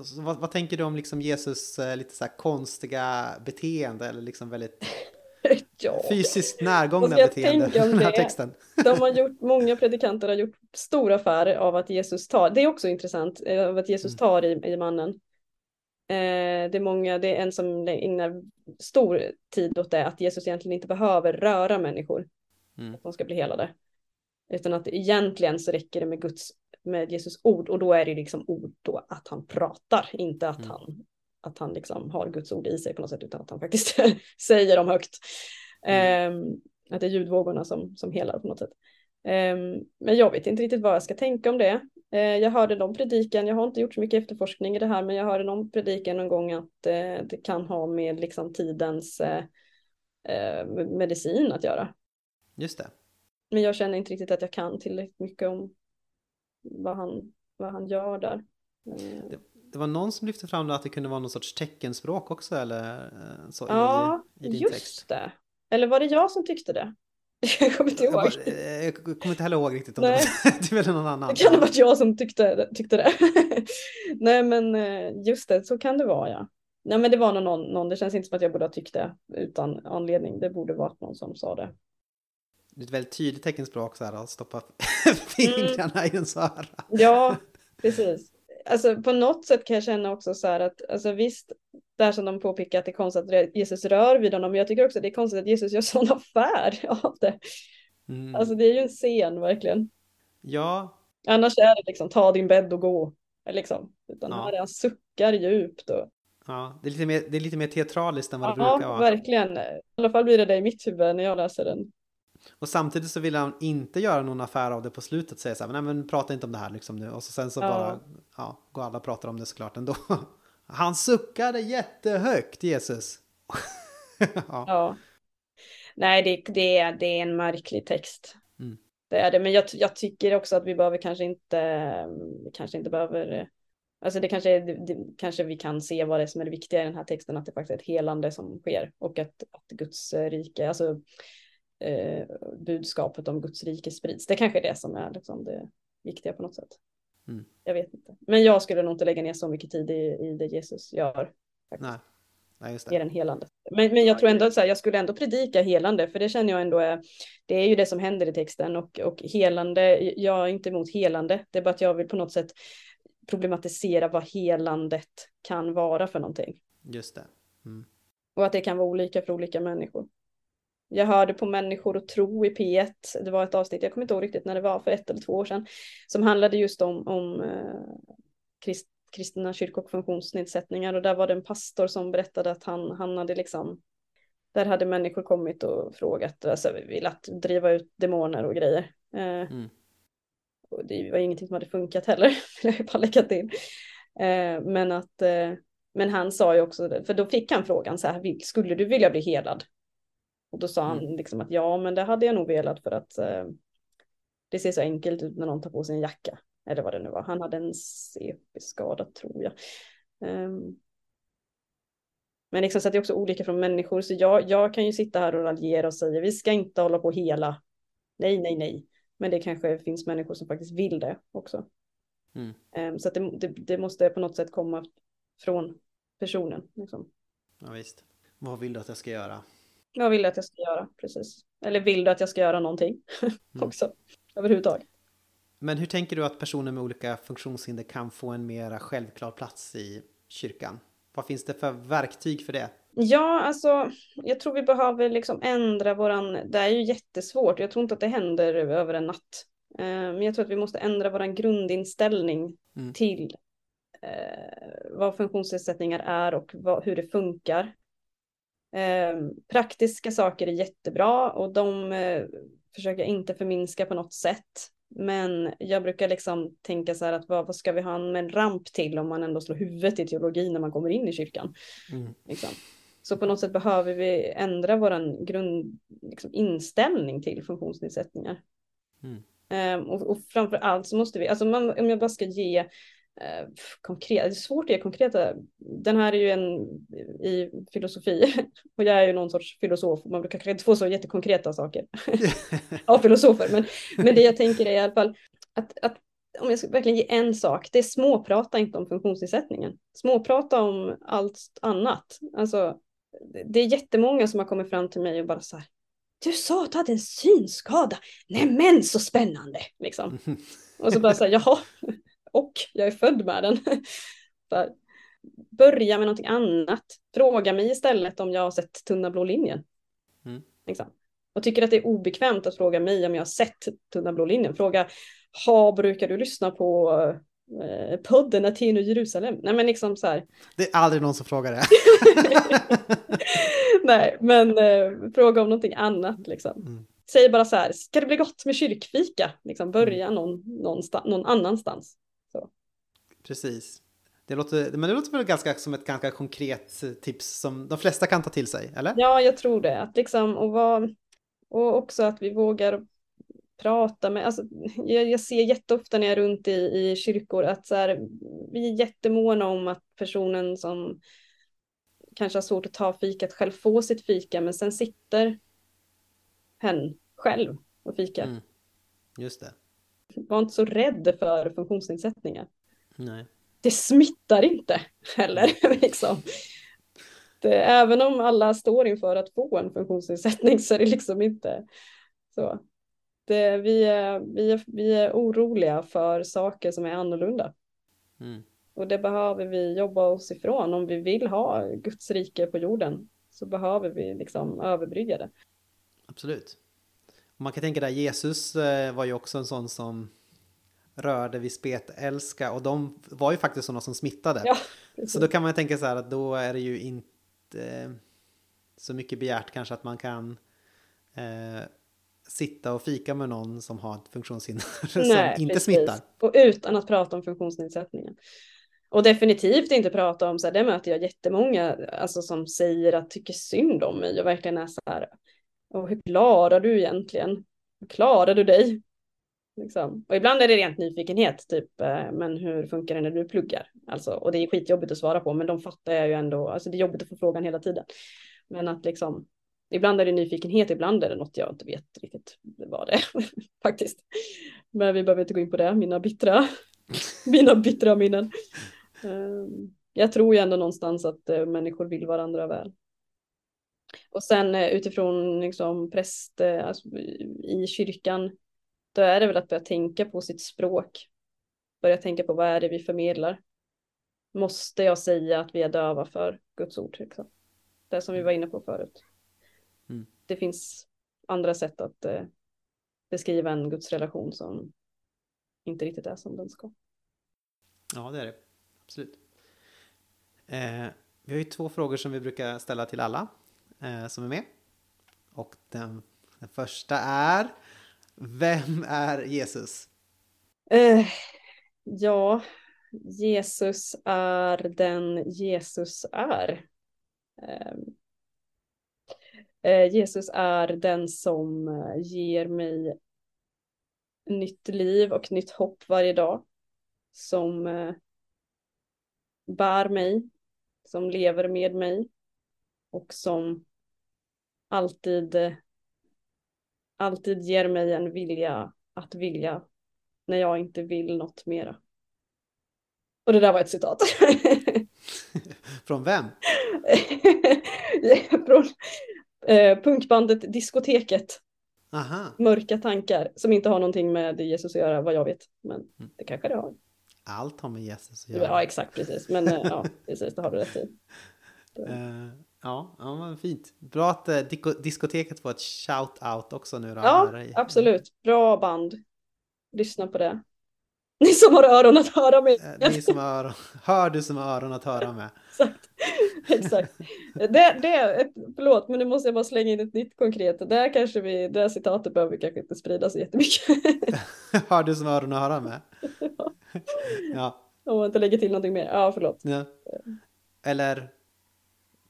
så vad, vad tänker du om liksom Jesus eh, lite så konstiga beteende eller liksom väldigt ja. fysiskt närgångna beteende i den här texten? De har gjort, många predikanter har gjort stor affär av att Jesus tar, det är också intressant, eh, av att Jesus Mm. tar i, i mannen. Eh, det är många, det är en som ägnar stor tid åt det, att Jesus egentligen inte behöver röra människor. Mm. Att de ska bli helade. Utan att egentligen så räcker det med Guds, med Jesus ord och då är det liksom ord då att han pratar, inte att Mm. han, att han liksom har Guds ord i sig på något sätt, utan att han faktiskt säger dem högt. Mm. Ehm, att det är ljudvågorna som, som helar på något sätt. Ehm, men jag vet inte riktigt vad jag ska tänka om det. Eh, jag hörde någon predikan, jag har inte gjort så mycket efterforskning i det här, men jag hörde någon predikan någon gång att eh, det kan ha med liksom tidens eh, medicin att göra. Just det. Men jag känner inte riktigt att jag kan tillräckligt mycket om vad han, vad han gör där. Eh, det. Det var någon som lyfte fram att det kunde vara någon sorts teckenspråk också eller eh, så Ja, i, i din just text. det. Eller var det jag som tyckte det? Jag kommer inte Jag, ihåg. bara, eh, jag kommer inte heller ihåg riktigt om det Nej. var det eller någon annan. Det kan ha varit jag som tyckte, tyckte det. Nej men just det, så kan det vara ja. Nej men det var någon, någon, det känns inte som att jag borde ha tyckt det utan anledning. Det borde varit någon som sa det. Det är ett väldigt tydligt teckenspråk så här att stoppa Mm. fingrarna i ens öra. Ja, precis. Alltså på något sätt kan jag känna också så här att, alltså visst, där som de påpekar att det är konstigt att Jesus rör vid honom, men jag tycker också att det är konstigt att Jesus gör sån affär av det. Mm. Alltså det är ju en scen verkligen. Ja, Annars är det liksom ta din bädd och gå. Liksom. Utan Ja. här är han suckar djupt. Och... ja det, är lite mer, det är lite mer teatraliskt än vad det brukar Ja, vara. verkligen. I alla fall blir det det i mitt huvud när jag läser den. Och samtidigt så vill han inte göra någon affär av det på slutet. Säga så här, nej men prata inte om det här liksom nu. Och så sen så Ja. bara, ja, går alla och pratar om det såklart ändå. Han suckade jättehögt, Jesus. ja. Ja. Nej, det, det, är, det är en märklig text. Mm. Det är det, men jag, jag tycker också att vi behöver kanske inte, kanske inte behöver, alltså det kanske, det, kanske vi kan se vad det är som är det viktiga i den här texten, att det faktiskt är ett helande som sker och att, att Guds rike, alltså eh, budskapet om Guds rike sprids. Det kanske är det som är liksom det viktiga på något sätt. Mm. Jag vet inte, men jag skulle nog inte lägga ner så mycket tid i, i det Jesus gör. Nej. Nej, just det. den helande. Men, men jag tror ändå att jag skulle ändå predika helande, för det känner jag ändå är, det är ju det som händer i texten och, och helande, jag är inte emot helande, det är bara att jag vill på något sätt problematisera vad helandet kan vara för någonting. Just det. Mm. Och att det kan vara olika för olika människor. Jag hörde på Människor och tro i P1, det var ett avsnitt, jag kommer inte ihåg riktigt när det var, för ett eller två år sedan, som handlade just om, om eh, krist, kristna kyrk och funktionsnedsättningar och där var det en pastor som berättade att han, han hade liksom, där hade människor kommit och frågat, alltså velat driva ut demoner och grejer. Eh, Mm. och det var ingenting som hade funkat heller, vill jag bara lägga till. Eh, men att, eh, men han sa ju också, för då fick han frågan så här, "Vill- skulle du vilja bli helad? Och då sa han liksom att ja, men det hade jag nog velat för att eh, det ser så enkelt ut när någon tar på sig en jacka. Eller vad det nu var. Han hade en CP-skada tror jag. Ehm. men liksom så att det är också olika från människor. Så jag, jag kan ju sitta här och raljera och säga vi ska inte hålla på hela. Nej, nej, nej. Men det kanske finns människor som faktiskt vill det också. Mm. Ehm, så att det, det, det måste på något sätt komma från personen. Liksom. Ja, visst. Vad vill du att jag ska göra? Vad vill du att jag ska göra? Precis. Eller vill du att jag ska göra någonting Mm. också? Överhuvudtaget. Men hur tänker du att personer med olika funktionshinder kan få en mera självklar plats i kyrkan? Vad finns det för verktyg för det? Ja, alltså jag tror vi behöver liksom ändra våran, det är ju jättesvårt, jag tror inte att det händer över en natt. Eh, Men jag tror att vi måste ändra våran grundinställning Mm. till eh, vad funktionsnedsättningar är och vad, hur det funkar. Eh, praktiska saker är jättebra och de eh, försöker jag inte förminska på något sätt. Men jag brukar liksom tänka så här att vad, vad ska vi ha en, ramp till om man ändå slår huvudet i teologi när man kommer in i kyrkan. Mm. Liksom. Så på något sätt behöver vi ändra vår grund, liksom, inställning till funktionsnedsättningar. Mm. Ehm, och, och framför allt så måste vi, alltså man, om jag bara ska ge eh, konkret, det är svårt att ge konkreta, den här är ju en i filosofi och jag är ju någon sorts filosof, man brukar kanske inte få så jättekonkreta saker av filosofer, men, men det jag tänker är i alla fall att, att om jag ska verkligen ge en sak, det är småprata inte om funktionsnedsättningen. Småprata om allt annat. Alltså, det är jättemånga som har kommit fram till mig och bara så här, du sa att du hade en synskada. Nej men så spännande! Liksom. Och så bara så här, jaha, och jag är född med den. Börja med någonting annat. Fråga mig istället om jag har sett Tunna blå linjen. Mm. Liksom. Och tycker att det är obekvämt att fråga mig om jag har sett Tunna blå linjen. Fråga, ha, brukar du lyssna på eh, podden Aten och Jerusalem? Nej men liksom så här. Det är aldrig någon som frågar det. Nej, men eh, fråga om någonting annat liksom. Mm. Säg bara så här, ska det bli gott med kyrkfika? Liksom börja någon, någonstans, någon annanstans. Precis. Det låter, men det låter väl ganska som ett ganska konkret tips som de flesta kan ta till sig, eller? Ja, jag tror det. Att liksom, och, var, och också att vi vågar prata med, alltså, jag, jag ser jätteofta när jag är runt i, i kyrkor att så här, vi är jättemåna om att personen som kanske har svårt att ta fikat själv får sitt fika, men sen sitter hen själv och fikar. Mm. Just det. Var inte så rädd för funktionsnedsättningar. Nej. det smittar inte heller. liksom. det, även om alla står inför att få en funktionsnedsättning så är det liksom inte så. Det, vi, är, vi, är, vi är oroliga för saker som är annorlunda. Mm. Och det behöver vi jobba oss ifrån. Om vi vill ha Guds rike på jorden så behöver vi liksom överbrygga det. Absolut. Man kan tänka där, Jesus eh, var ju också en sån som rörde vid spetälska och de var ju faktiskt sådana som smittade. Ja, så då kan man tänka så här att då är det ju inte så mycket begärt kanske att man kan eh, sitta och fika med någon som har ett funktionshinder som Nej, inte precis. smittar. Och utan att prata om funktionsnedsättningen. Och definitivt inte prata om, så här, det möter jag jättemånga alltså, som säger att tycker synd om mig och verkligen är så här, och hur klarar du egentligen? Hur klarar du dig? Liksom. Och ibland är det rent nyfikenhet, typ, eh, men hur funkar det när du pluggar? Alltså, och det är skitjobbigt att svara på, men de fattar jag ju ändå, alltså det är jobbigt att få frågan hela tiden. Men att liksom, ibland är det nyfikenhet, ibland är det något jag inte vet riktigt vad det är, faktiskt. Men vi behöver inte gå in på det, mina bittra, mina bittra minnen. Ehm, jag tror ju ändå någonstans att eh, människor vill varandra väl. Och sen eh, utifrån liksom präst alltså, i kyrkan, då är det väl att börja tänka på sitt språk. Börja tänka på vad är det vi förmedlar. Måste jag säga att vi är döva för Guds ord? Liksom? Det som vi var inne på förut. Mm. Det finns andra sätt att eh, beskriva en Guds relation som inte riktigt är som den ska. Ja, det är det. Absolut. Eh, vi har ju två frågor som vi brukar ställa till alla eh, som är med. Och den, den första är vem är Jesus? Uh, ja, Jesus är den Jesus är. Uh, uh, Jesus är den som eh, ger mig nytt liv och nytt hopp varje dag. Som bär mig, som lever med mig och som alltid, alltid ger mig en vilja att vilja när jag inte vill något mera. Och det där var ett citat. Från vem? Från eh, punkbandet Diskoteket. Aha, Mörka tankar som inte har någonting med Jesus att göra vad jag vet. Men det kanske det har. allt har med Jesus att Ja, göra. exakt precis. Men eh, ja, precis, det har du rätt i. Eh, ja, ja, men fint. Bra att eh, diskoteket får ett shout-out också nu då. Ja, här absolut. Bra band. Lyssna på det. Ni som har öron att höra med. Eh, Ni som har öron, hör du som har öron att höra med. Exakt. Exakt. Det, det, förlåt, men nu måste jag bara slänga in ett nytt konkret. Där kanske vi, det här citatet behöver vi kanske inte sprida så jättemycket. hör du som har öron att höra med. ja, Om man inte lägger till någonting mer. Ja, förlåt. ja. Eller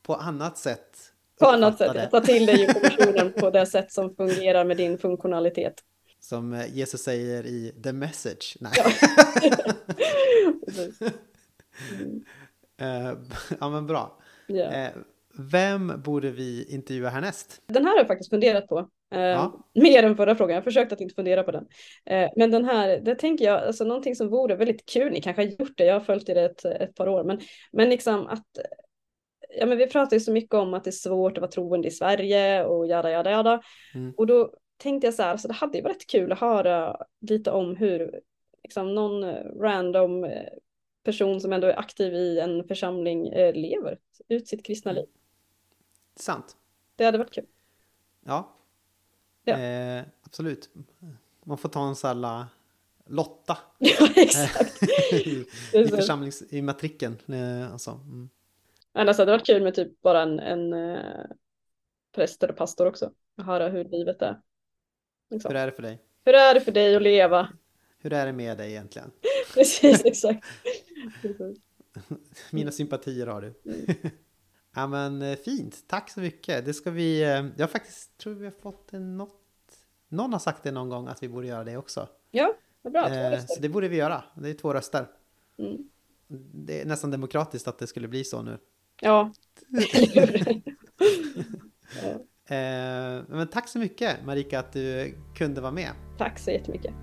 på annat sätt. På annat sätt. det. Ta till dig informationen på det sätt som fungerar med din funktionalitet. Som eh, Jesus säger i The Message. Nej. Precis. Eh, ja men bra. Ja. Eh, vem borde vi intervjua härnäst? Den här har jag faktiskt funderat på. Eh, Ja. Mer än förra frågan. Jag har försökt att inte fundera på den. Eh, men den här, det tänker jag, alltså någonting som vore väldigt kul. Ni kanske har gjort det. Jag har följt det ett, ett par år. Men, men liksom att Ja, men vi pratar ju så mycket om att det är svårt att vara troende i Sverige och jada jada jada. Mm. Och då tänkte jag så här, så det hade ju varit kul att höra lite om hur liksom, någon random eh, person som ändå är aktiv i en församling eh, lever ut sitt kristna liv. Sant. Det hade varit kul. Ja. Ja. Eh, absolut. Man får ta en sån Lotta Ja, exakt. i, i församlings... i matrikeln. Eh, alltså. mm. Annars hade det varit kul med typ bara en, en eh, präst eller pastor också. Att höra hur livet är. Liksom. Hur är det för dig? Hur är det för dig att leva? Hur är det med dig egentligen? Precis, exakt. Mina sympatier har du. Mm. ja men eh, fint, tack så mycket. Det ska vi, eh, jag faktiskt tror vi har fått något, någon har sagt det någon gång att vi borde göra det också. Ja, vad bra. Två Eh, röster. så det borde vi göra, det är två röster. Mm. Det är nästan demokratiskt att det skulle bli så nu. Ja. Eh, men tack så mycket Marika att du kunde vara med. Tack så jättemycket.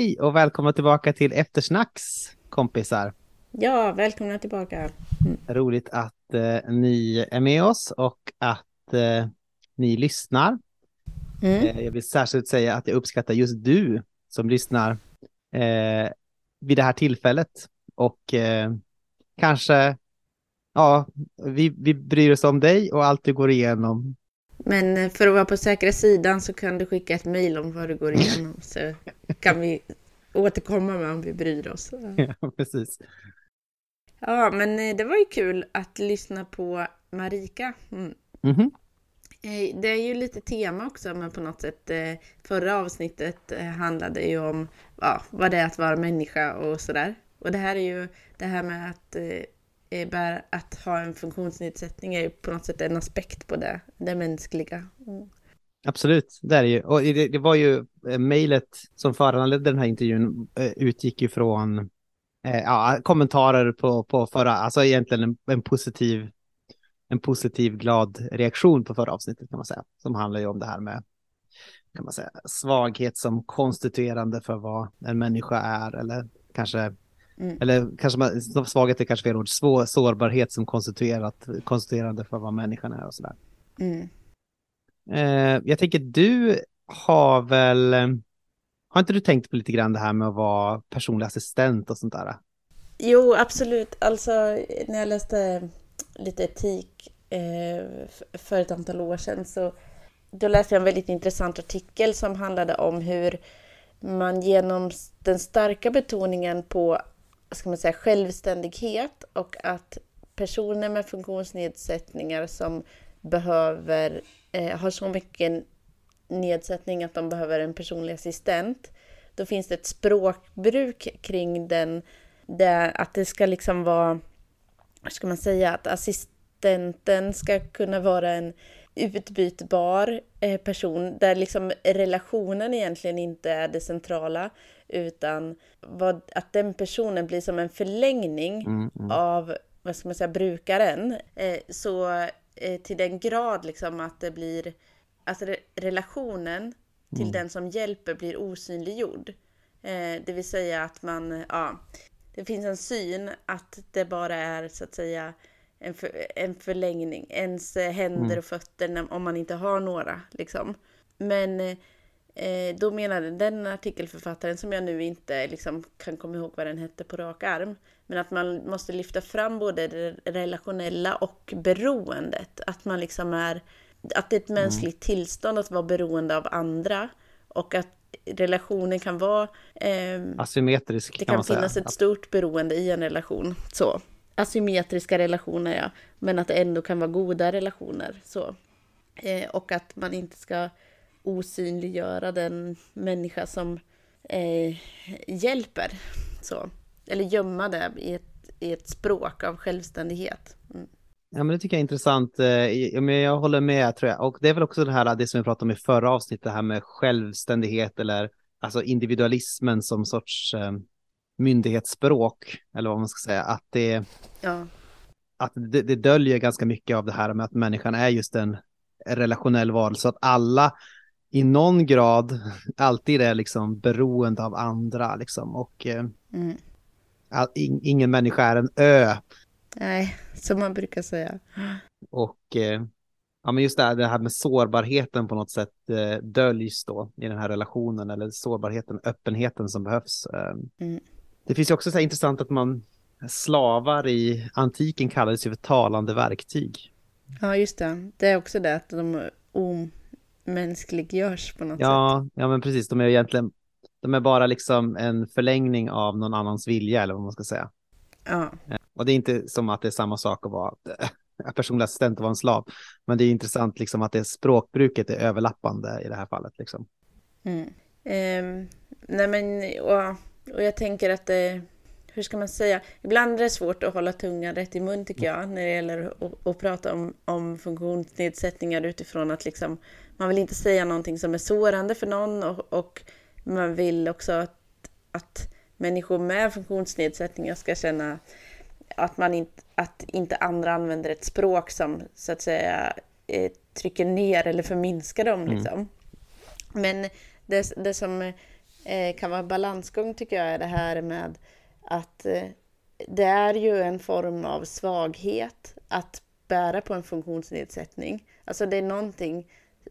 Hej och välkomna tillbaka till Eftersnacks kompisar. Ja, välkomna tillbaka. Roligt att eh, ni är med oss och att eh, ni lyssnar. Mm. Eh, jag vill särskilt säga att jag uppskattar just du som lyssnar eh, vid det här tillfället. Och eh, kanske, ja, vi, vi bryr oss om dig och allt du går igenom. Men eh, för att vara på säkra sidan så kan du skicka ett mejl om vad du går igenom så kan vi återkomma med om vi bryr oss. Ja, precis. Ja, men eh, det var ju kul att lyssna på Marika. Mm. Mhm. Eh, Det är ju lite tema också, men på något sätt eh, förra avsnittet handlade ju om ja, vad det är att vara människa och sådär. Och det här är ju det här med att, eh, att ha en funktionsnedsättning är ju på något sätt en aspekt på det, det mänskliga. Mm. Absolut, det är det ju. Och det, det var ju eh, mejlet som föranledde den här intervjun eh, utgick ju från eh, ja, kommentarer på, på förra, alltså egentligen en, en positiv en positiv glad reaktion på förra avsnittet kan man säga. Som handlar ju om det här med kan man säga, svaghet som konstituerande för vad en människa är eller kanske Mm. eller kanske man, svaghet är kanske fel ord, svår, sårbarhet som konstituerat, konstituerande för vad människan är och sådär. Mm. Eh, jag tänker du har väl, har inte du tänkt på lite grann det här med att vara personlig assistent och sånt där? Jo, absolut. Alltså, när jag läste lite etik eh, för ett antal år sedan så då läste jag en väldigt intressant artikel som handlade om hur man genom den starka betoningen på vad ska man säga, självständighet och att personer med funktionsnedsättningar som behöver, eh, har så mycket nedsättning att de behöver en personlig assistent, då finns det ett språkbruk kring den det, att det ska liksom vara, vad ska man säga, att assistenten ska kunna vara en utbytbar eh, person där liksom relationen egentligen inte är det centrala utan vad, att den personen blir som en förlängning Mm, mm. av, vad ska man säga, brukaren. Eh, så till den grad liksom att det blir, alltså re- relationen till Mm. den som hjälper blir osynliggjord. Eh, det vill säga att man, ja, det finns en syn att det bara är så att säga en, för, en förlängning, ens eh, händer Mm. och fötter när, om man inte har några liksom. Men eh, då menade den artikelförfattaren, som jag nu inte liksom kan komma ihåg vad den hette på rak arm, men att man måste lyfta fram både det relationella och beroendet. Att man liksom är, att det är ett mänskligt tillstånd att vara beroende av andra och att relationer kan vara... ehm, Asymmetrisk det kan kan man säga. finnas ett stort beroende i en relation. Så. Asymmetriska relationer, ja. Men att det ändå kan vara goda relationer. Så. Eh, och att man inte ska osynliggöra den människa som eh, hjälper. Så. Eller gömma det i ett, i ett språk av självständighet. Mm. Ja, men det tycker jag är intressant. Eh, jag håller med, tror jag. Och det är väl också det här, det som vi pratade om i förra avsnittet, det här med självständighet eller alltså individualismen som sorts eh, myndighetsspråk, eller vad man ska säga, att det, Ja. att det, det döljer ganska mycket av det här med att människan är just en relationell varelse, att alla i någon grad alltid är liksom beroende av andra, liksom, och eh, Mm. all, in, ingen människa är en ö. Nej, som man brukar säga. Och eh, ja, men just det här, det här med sårbarheten på något sätt eh, döljs då i den här relationen eller sårbarheten, öppenheten som behövs. Eh, Mm. Det finns ju också så här intressant att man slavar i antiken kallades ju för talande verktyg. Ja, just det. Det är också det att de omänskliggörs på något sätt. Ja, ja, men precis. De är egentligen, de är bara liksom en förlängning av någon annans vilja eller vad man ska säga. Ja. Och det är inte som att det är samma sak att vara personlig assistent och vara en slav. Men det är intressant liksom att det språkbruket är överlappande i det här fallet. Liksom. Mm. Ehm, nej men, och, och jag tänker att det, hur ska man säga, ibland är det svårt att hålla tungan rätt i mun tycker jag, när det gäller att, att prata om, om funktionsnedsättningar utifrån att liksom, man vill inte säga någonting som är sårande för någon och, och man vill också att, att människor med funktionsnedsättningar ska känna att, man inte, att inte andra använder ett språk som så att säga eh, trycker ner eller förminskar dem. Liksom. Men det, det som eh, kan vara balansgång tycker jag är det här med att eh, det är ju en form av svaghet att bära på en funktionsnedsättning. Alltså det är någonting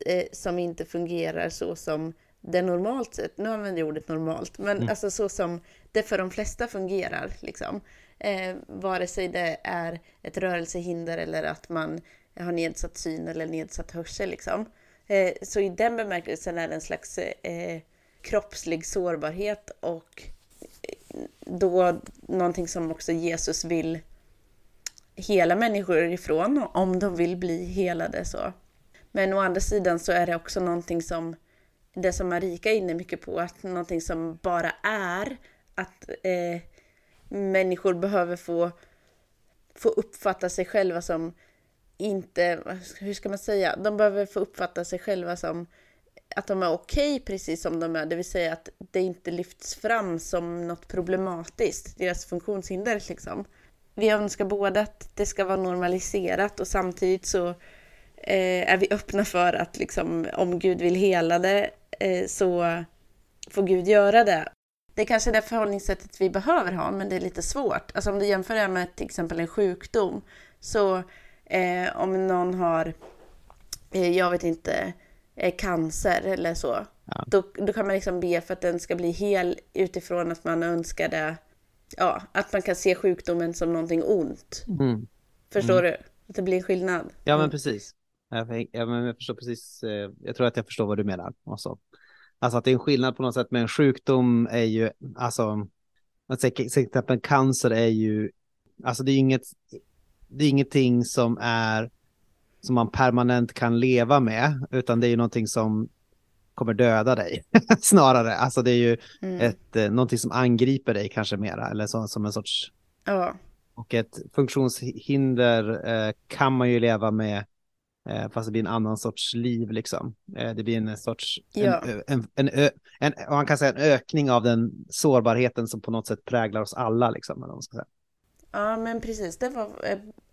eh, som inte fungerar så som det normalt sett, nu använder jag ordet normalt, men alltså så som det för de flesta fungerar. Liksom. Eh, vare sig det är ett rörelsehinder eller att man har nedsatt syn eller nedsatt hörsel. Liksom. Eh, så i den bemärkelsen är det en slags eh, kroppslig sårbarhet och eh, då någonting som också Jesus vill hela människor ifrån om de vill bli helade. så. Men å andra sidan så är det också någonting som det som Marika är inne mycket på, att någonting som bara är att eh, människor behöver få, få uppfatta sig själva som inte, hur ska man säga, de behöver få uppfatta sig själva som att de är okej precis som de är, det vill säga att det inte lyfts fram som något problematiskt, deras funktionshinder liksom. Vi önskar båda att det ska vara normaliserat och samtidigt så är vi öppna för att liksom, om Gud vill hela det eh, så får Gud göra det. Det är kanske det förhållningssättet vi behöver ha, men det är lite svårt. Alltså om du jämför det med till exempel en sjukdom, så eh, om någon har, eh, jag vet inte, eh, cancer eller så, Ja. då, då kan man liksom be för att den ska bli hel utifrån att man önskar det, ja, att man kan se sjukdomen som någonting ont. Mm. Förstår du? Att det blir en skillnad. Ja, men Mm. precis. Jag, ja, men jag förstår precis. eh, Jag tror att jag förstår vad du menar. Också. Alltså att det är en skillnad på något sätt, men en sjukdom är ju, alltså, att säga, till exempel cancer är ju, alltså det är inget, det är ingenting som är, som man permanent kan leva med, utan det är ju någonting som kommer döda dig, snarare. Alltså det är ju Mm. ett, eh, någonting som angriper dig kanske mera, eller så, som en sorts Ja, och ett funktionshinder eh, kan man ju leva med fast det blir en annan sorts liv liksom. Eh, det blir en sorts, Ja. en, en, en, en, man kan säga en ökning av den sårbarheten som på något sätt präglar oss alla liksom. Eller man ska säga. ja, men precis. Det var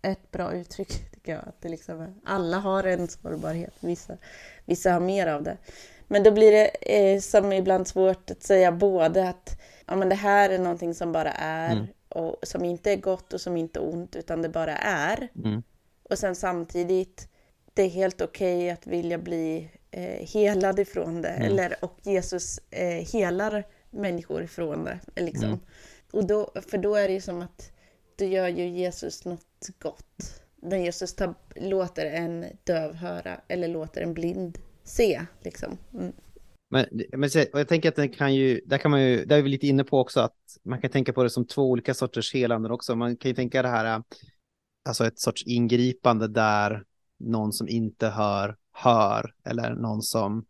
ett- bra uttryck tycker jag. Att det liksom alla har en sårbarhet. Vissa, vissa har mer av det. Men då blir det eh, som ibland svårt att säga både att ja, men det här är någonting som bara är Mm. och som inte är gott och som inte är ont utan det bara är. Mm. Och sen samtidigt, det är helt okej att vilja bli eh, helad ifrån det. Mm. Eller, och Jesus eh, helar människor ifrån det. Liksom. Mm. Och då, för då är det ju som att då gör ju Jesus något gott. När Jesus tar, låter en döv höra eller låter en blind se. Liksom. Mm. Men, men jag tänker att den kan ju, där kan man ju, där är vi lite inne på också att man kan tänka på det som två olika sorters helanden också. Man kan ju tänka det här, alltså ett sorts ingripande där någon som inte hör, hör, eller någon som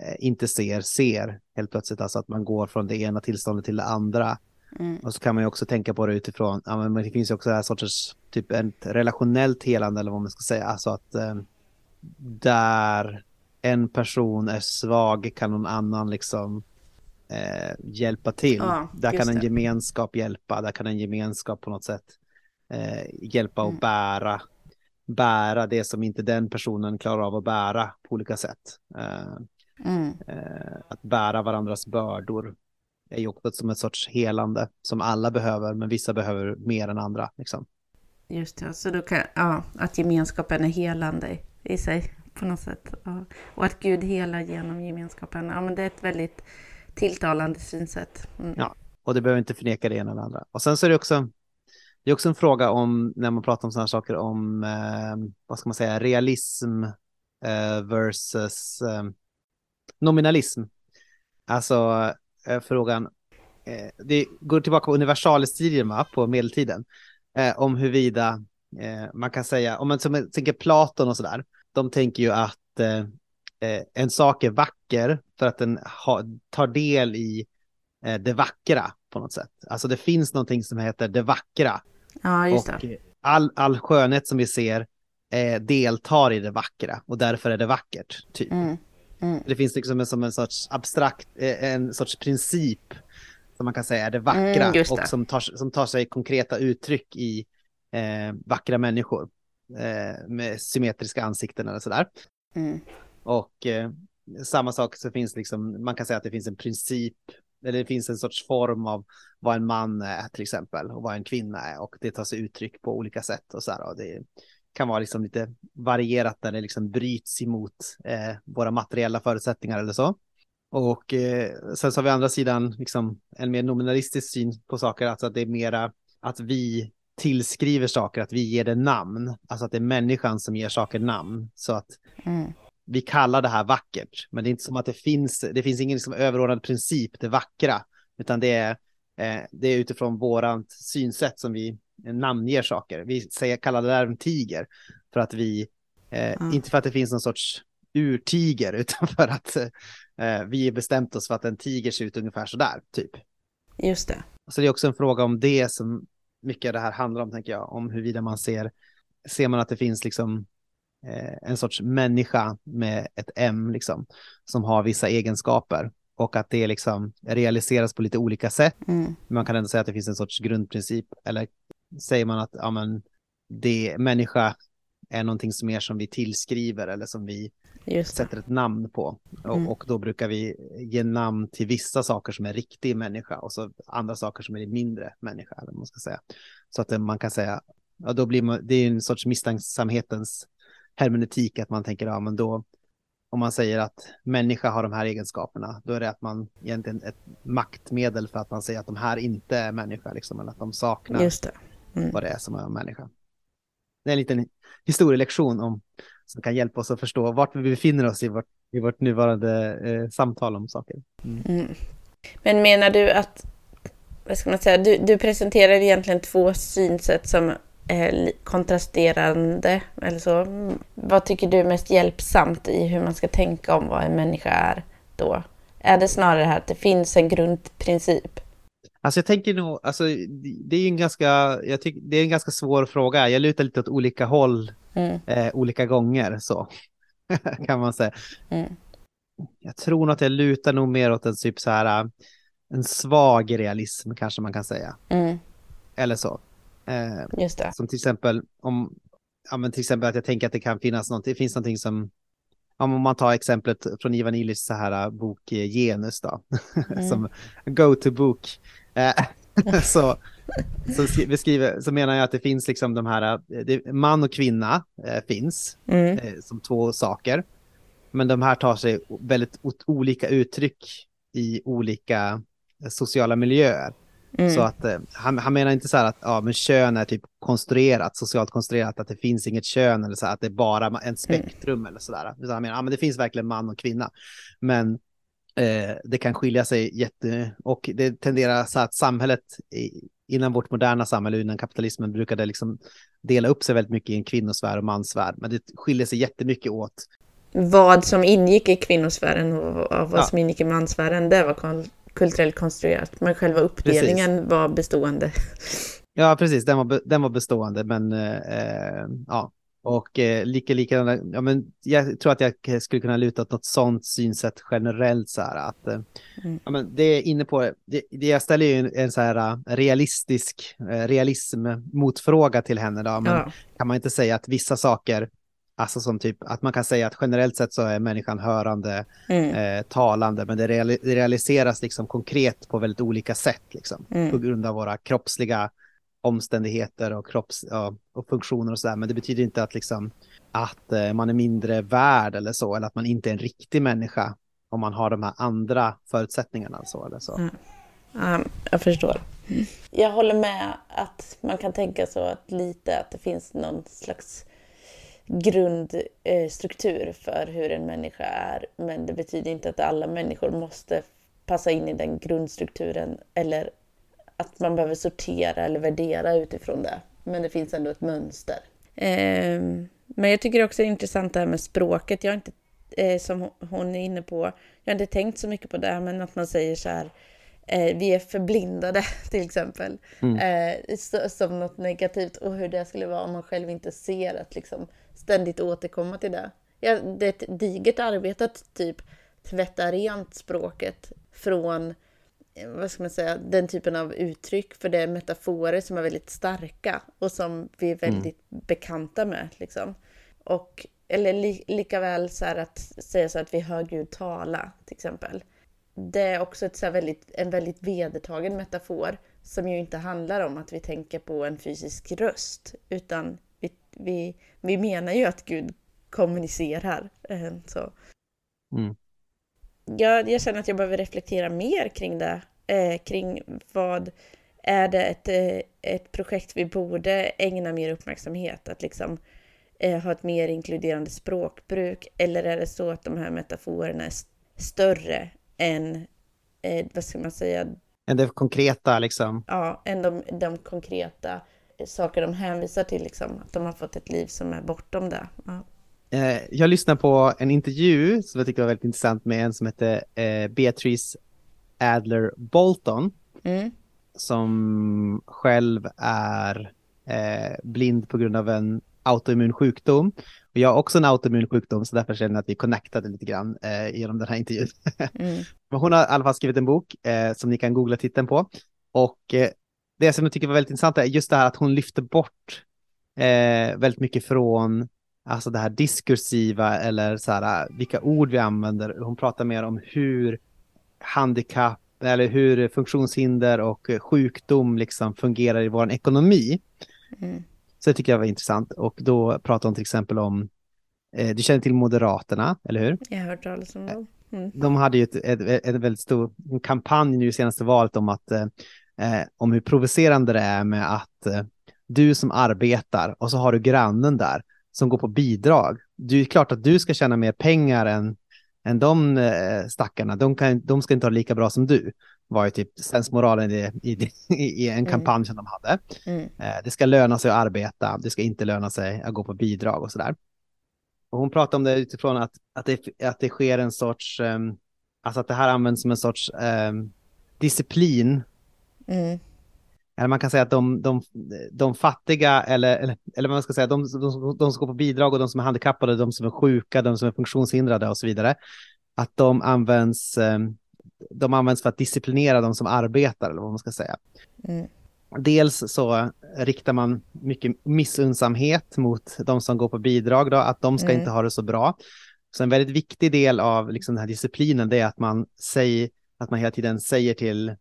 eh, inte ser, ser helt plötsligt. Alltså att man går från det ena tillståndet till det andra. Mm. Och så kan man ju också tänka på det utifrån, ja men det finns ju också det här sorters, typ ett relationellt helande eller vad man ska säga. Alltså att eh, där en person är svag kan någon annan liksom eh, hjälpa till. Ja, där kan en det. gemenskap hjälpa, där kan en gemenskap på något sätt eh, hjälpa Mm. att bära, bära det som inte den personen klarar av att bära på olika sätt. Eh, Mm. eh, att bära varandras bördor är ju också som ett sorts helande som alla behöver, men vissa behöver mer än andra. Liksom. Just det, så då kan, ja, att gemenskapen är helande i sig på något sätt. Ja. Och att Gud helar genom gemenskapen. Ja, men det är ett väldigt tilltalande synsätt. Mm. Ja. Och det behöver inte förneka det ena eller andra. Och sen så är det också, det är också en fråga om, när man pratar om sådana saker, om, eh, vad ska man säga, realism eh, versus eh, nominalism. Alltså eh, frågan, eh, det går tillbaka på universalstudierna va, på medeltiden, eh, om huruvida eh, man kan säga, om man som tänker Platon och sådär, de tänker ju att eh, eh, en sak är vacker för att den ha, tar del i eh, det vackra på något sätt. Alltså det finns någonting som heter det vackra. Ja, just och det. eh, all, all skönhet som vi ser eh, deltar i det vackra och därför är det vackert. Typ. Mm. Mm. Det finns liksom en, som en sorts abstrakt, eh, en sorts princip som man kan säga är det vackra Mm, det. och som tar, som tar sig konkreta uttryck i eh, vackra människor eh, med symmetriska ansikten eller sådär. Mm. Och eh, samma sak så finns liksom, man kan säga att det finns en princip, eller det finns en sorts form av vad en man är till exempel och vad en kvinna är och det tar sig uttryck på olika sätt och så här. Och det kan vara liksom lite varierat där det liksom bryts emot eh, våra materiella förutsättningar eller så. Och eh, sen så har vi andra sidan liksom en mer nominalistisk syn på saker, alltså att det är mera att vi tillskriver saker, att vi ger det namn, alltså att det är människan som ger saker namn. Så att Mm vi kallar det här vackert, men det är inte som att det finns, det finns ingen liksom överordnad princip, det vackra, utan det är, eh, det är utifrån vårat synsätt som vi namnger saker. Vi säger, kallar det där en tiger, för att vi, eh, Ja. inte för att det finns någon sorts urtiger, utan för att eh, vi har bestämt oss för att en tiger ser ut ungefär så där, typ. Just det. Så det är också en fråga om det som mycket av det här handlar om, tänker jag, om huruvida man ser, ser man att det finns liksom en sorts människa med ett M, liksom, som har vissa egenskaper och att det liksom realiseras på lite olika sätt. Mm. Man kan ändå säga att det finns en sorts grundprincip, eller säger man att ja, men, det människa är någonting som mer som vi tillskriver eller som vi sätter ett namn på. Och, Mm. och då brukar vi ge namn till vissa saker som är riktig människa och så andra saker som är mindre människa. Eller man ska säga. Så att det- man kan säga, ja då blir man, det är en sorts misstänksamhetens hermeneutik att man tänker, ja men då, om man säger att människa har de här egenskaperna, då är det att man egentligen ett maktmedel för att man säger att de här inte är människa, liksom, eller att de saknar Just det. Mm. vad det är som är människa. Det är en liten historielektion om, som kan hjälpa oss att förstå vart vi befinner oss i vårt, i vårt nuvarande eh, samtal om saker. Mm. Men menar du att, vad ska man säga, du, du presenterar egentligen två synsätt som li- kontrasterande eller så. Vad tycker du är mest hjälpsamt i hur man ska tänka om vad en människa är då? Är det snarare här att det finns en grundprincip? Alltså jag tänker nog, alltså det det är en ganska, jag tycker det är en ganska svår fråga. Jag lutar lite åt olika håll Mm. eh, olika gånger så kan man säga. Mm. Jag tror nog att jag lutar nog mer åt en typ så här, eh, en svag realism kanske man kan säga. Mm. Eller så. Eh, Just det. Som till exempel om, ja men till exempel att jag tänker att det kan finnas något, det finns någonting som, om man tar exemplet från Ivan Illich så här äh, bok eh, Genus då, Mm. som go-to-bok. Eh, så, så skri- beskriver, så menar jag att det finns liksom de här, eh, det, man och kvinna eh, finns Mm. eh, som två saker. Men de här tar sig väldigt olika uttryck i olika eh, sociala miljöer. Mm. Så att eh, han, han menar inte så här att ja, men kön är typ konstruerat, socialt konstruerat, att det finns inget kön eller så här, att det är bara en spektrum eller sådär. Utan han menar, ja men det finns verkligen man och kvinna. Men eh, det kan skilja sig jätte... Och det tenderar så att samhället i, innan vårt moderna samhälle, innan kapitalismen, brukade liksom dela upp sig väldigt mycket i en kvinnosfär och mansvärld. Men det skiljer sig jättemycket åt. Vad som ingick i kvinnosfären och vad Ja. som ingick i mansfären, det var kulturellt konstruerat. Men själva uppdelningen var bestående. Ja, precis, den var, den var bestående, men eh, eh, ja. Och eh, lika, lika, ja, men jag tror att jag skulle kunna luta åt något sånt synsätt generellt så här att eh, Mm. ja, men det är inne på, det, det jag ställer ju en, en så här eh, realistisk eh, realism motfråga till henne då, men Ja. kan man inte säga att vissa saker, alltså som typ att man kan säga att generellt sett så är människan hörande, Mm. eh, talande, men det, reali- det realiseras liksom konkret på väldigt olika sätt liksom, Mm. på grund av våra kroppsliga omständigheter och kropps ja, och funktioner och sådär. Men det betyder inte att liksom att eh, man är mindre värd eller så, eller att man inte är en riktig människa om man har de här andra förutsättningarna så eller så. Mm. Ja, jag förstår. Jag håller med att man kan tänka så att lite att det finns någon slags grundstruktur för hur en människa är. Men det betyder inte att alla människor måste passa in i den grundstrukturen eller att man behöver sortera eller värdera utifrån det. Men det finns ändå ett mönster. Ehm, Men jag tycker också det är intressant det här med språket. Jag har inte, eh, som hon är inne på, jag har inte tänkt så mycket på det, men att man säger så här, eh, vi är förblindade till exempel, eh, så, som något negativt och hur det skulle vara om man själv inte ser att liksom ständigt återkomma till det. Ja, det är ett digert arbete att typ tvätta rent språket från eh, vad ska man säga, den typen av uttryck, för det är metaforer som är väldigt starka och som vi är väldigt bekanta med. Liksom. Och, eller li, lika väl så att säga så att vi hör Gud tala, till exempel. Det är också ett så väldigt, en väldigt vedertagen metafor som ju inte handlar om att vi tänker på en fysisk röst, utan vi, vi, vi menar ju att Gud kommunicerar. eh, Så Mm. jag, jag känner att jag behöver reflektera mer kring det. Eh, kring vad är det ett, eh, ett projekt vi borde ägna mer uppmärksamhet? Att liksom eh, ha ett mer inkluderande språkbruk? Eller är det så att de här metaforerna är st- större än, eh, vad ska man säga, Men det konkreta liksom. ja, än de, de konkreta saker de hänvisar till? Liksom, att de har fått ett liv som är bortom det. Ja. Eh, jag lyssnade på en intervju som jag tyckte var väldigt intressant med en som hette eh, Beatrice Adler Bolton Mm. som själv är eh, blind på grund av en autoimmun sjukdom. Och jag har också en autoimmun sjukdom så därför känner jag att vi connectade lite grann eh, genom den här intervjun. Mm. Men hon har i alla fall skrivit en bok eh, som ni kan googla titeln på. Och eh, det som jag tycker var väldigt intressant är just det här att hon lyfter bort eh, väldigt mycket från alltså det här diskursiva eller så här, eh, vilka ord vi använder. Hon pratar mer om hur handikapp eller hur funktionshinder och sjukdom liksom fungerar i vår ekonomi. Mm. Så det tycker jag var intressant. Och då pratar hon till exempel om, eh, du känner till Moderaterna, eller hur? Jag har hört talas om dem. Mm. De hade ju ett, ett, ett väldigt stor kampanj nu senaste valet om att eh, eh, om hur provocerande det är med att eh, du som arbetar och så har du grannen där som går på bidrag. Det är klart att du ska tjäna mer pengar än, än de eh, stackarna. De, kan, de ska inte ha det lika bra som du. var ju typ sensmoralen i, i, i en kampanj som de hade. Mm. Eh, det ska löna sig att arbeta, det ska inte löna sig att gå på bidrag och sådär. Och hon pratar om det utifrån att, att, det, att det sker en sorts, um, alltså att det här används som en sorts um, disciplin. Mm. Eller man kan säga att de, de, de fattiga, eller, eller, eller man ska säga, de, de, de som går på bidrag och de som är handikappade, de som är sjuka, de som är funktionshindrade och så vidare, att de används, um, de används för att disciplinera de som arbetar, eller vad man ska säga. Mm. Dels så riktar man mycket missunnsamhet mot de som går på bidrag, då, att de ska Mm. inte ha det så bra. Så en väldigt viktig del av liksom den här disciplinen det är att man, säger, att man hela tiden säger till,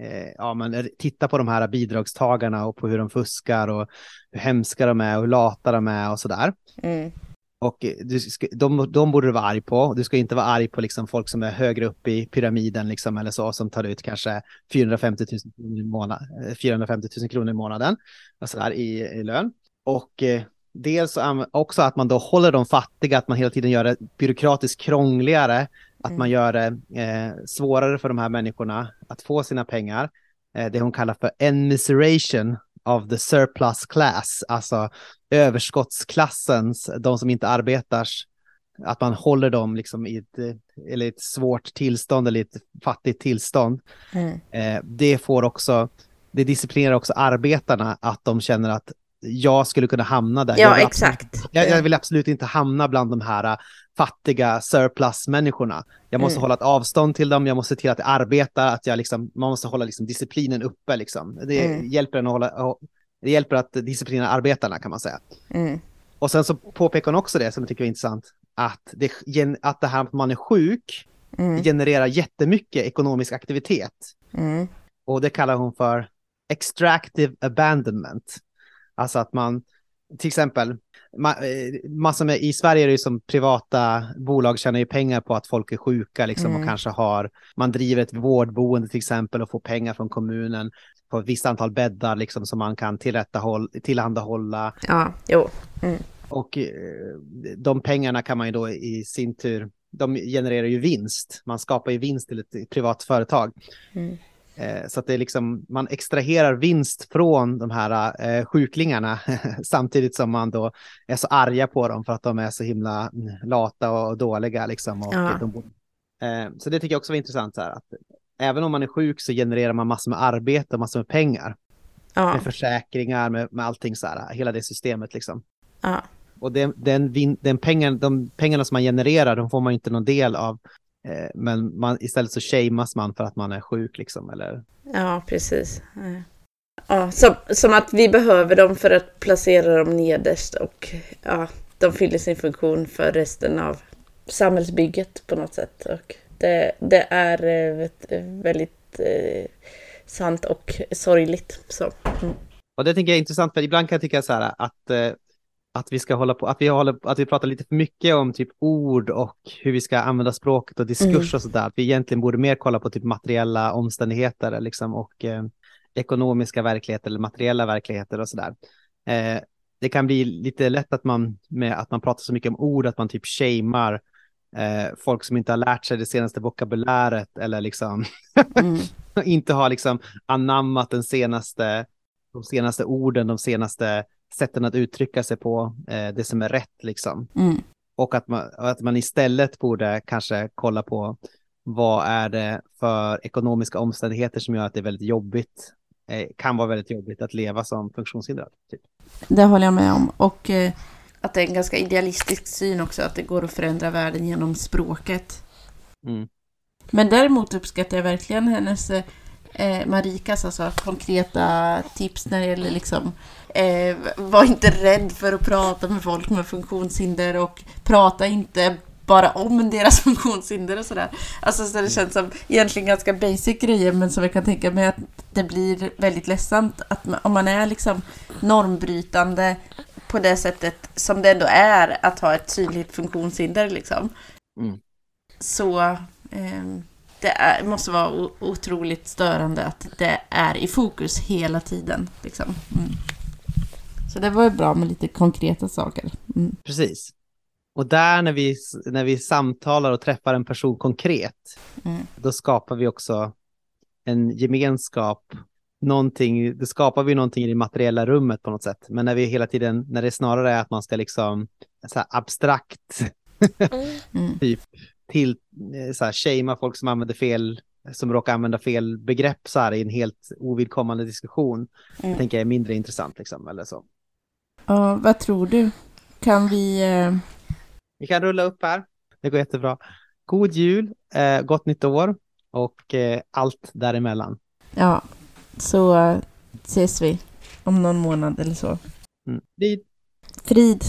eh, ja men titta på de här bidragstagarna och på hur de fuskar och hur hemska de är och hur lata de är och sådär. Mm. Och du ska, de, de borde du vara arg på. Du ska inte vara arg på liksom folk som är högre upp i pyramiden liksom, eller så, som tar ut kanske 450 000 kronor i, månad, eh, 450 000 kronor i månaden och så där, i, i lön. Och eh, dels också att man då håller de fattiga, att man hela tiden gör det byråkratiskt krångligare Att man gör det eh, svårare för de här människorna att få sina pengar. Eh, det hon kallar för enmiseration of the surplus class, alltså överskottsklassens, de som inte arbetar, att man håller dem liksom i ett, eh, eller ett svårt tillstånd eller ett fattigt tillstånd. Mm. Eh, det får också, det disciplinerar också arbetarna att de känner att jag skulle kunna hamna där. jag Ja, vill exakt. jag, jag vill absolut inte hamna bland de här äh, fattiga surplus-människorna. Jag måste Mm. hålla ett avstånd till dem, jag måste se till att jag arbetar, att jag liksom, man måste hålla liksom disciplinen uppe. Liksom. Det, Mm. hjälper en att hålla, det hjälper att disciplinera arbetarna kan man säga. Mm. Och sen så påpekar hon också det som jag tycker är intressant, att det, att det här att man är sjuk Mm. genererar jättemycket ekonomisk aktivitet. Mm. Och det kallar hon för extractive abandonment. Alltså att man, till exempel, eh, massor med, i Sverige är det ju som privata bolag tjänar ju pengar på att folk är sjuka liksom och Mm. kanske har, man driver ett vårdboende till exempel och får pengar från kommunen på ett visst antal bäddar liksom som man kan tillhandahålla. Ja, jo. Och eh, de pengarna kan man ju då i sin tur, de genererar ju vinst. Man skapar ju vinst till ett privat företag. Mm. Eh, Så att det är liksom, man extraherar vinst från de här eh, sjuklingarna samtidigt som man då är så arga på dem för att de är så himla mm, lata och dåliga liksom. Och Ja. de, eh, så det tycker jag också var intressant så här, att även om man är sjuk så genererar man massor med arbete och massor med pengar. Ja, Med försäkringar, med, med allting så här, hela det systemet liksom. ja. Och den, den, den pengen, de pengarna som man genererar, de får man inte någon del av. Eh, men man, istället så shamas man för att man är sjuk liksom. Eller, Ja, precis. Eh. Ja, som, som att vi behöver dem för att placera dem nederst och ja, de fyller sin funktion för resten av samhällsbygget på något sätt. Och det, det är eh, vet, väldigt eh, sant och sorgligt. Så. Mm. och det tycker jag är intressant, för ibland kan jag tycka så här att, att vi ska hålla på, att vi, håller, att vi pratar lite för mycket om typ ord och hur vi ska använda språket och diskurs och sådär. Att vi egentligen borde mer kolla på typ materiella omständigheter liksom, och eh, ekonomiska verkligheter eller materiella verkligheter och sådär. Eh, det kan bli lite lätt att man, med att man pratar så mycket om ord, att man typ shamear eh, folk som inte har lärt sig det senaste vokabuläret eller liksom Mm. inte har liksom anammat den senaste, de senaste orden, de senaste sätten att uttrycka sig på, eh, det som är rätt liksom. Mm. Och att man, att man istället borde kanske kolla på vad är det för ekonomiska omständigheter som gör att det är väldigt jobbigt, eh, kan vara väldigt jobbigt att leva som funktionshindrad. Typ. Det håller jag med om. Och eh, att det är en ganska idealistisk syn också, att det går att förändra världen genom språket. Mm. Men däremot uppskattar jag verkligen hennes, eh, Marikas alltså, konkreta tips när det gäller liksom eh, var inte rädd för att prata med folk med funktionshinder och prata inte bara om deras funktionshinder och sådär. Alltså så det känns som egentligen ganska basic grejer men som jag kan tänka mig att det blir väldigt ledsamt att om man är liksom normbrytande på det sättet som det ändå är att ha ett synligt funktionshinder liksom. Mm. Så ehm, det är, måste vara otroligt störande att det är i fokus hela tiden. Liksom. Mm. Så det var ju bra med lite konkreta saker. Mm. Precis. Och där när vi, när vi samtalar och träffar en person konkret, Mm. då skapar vi också en gemenskap, någonting, det skapar vi någonting i det materiella rummet på något sätt. Men när vi hela tiden, när det snarare är att man ska liksom så här abstrakt Mm. typ till eh, så här shamea folk som använder fel, som råkar använda fel begrepp så här i en helt ovidkommande diskussion, Mm. det tänker jag är mindre intressant liksom, eller så. Ja, vad tror du? Kan vi... Eh... Vi kan rulla upp här. Det går jättebra. God jul, eh, gott nytt år och eh, allt däremellan. Ja, så eh, ses vi om någon månad eller så. Mm. Frid. Frid!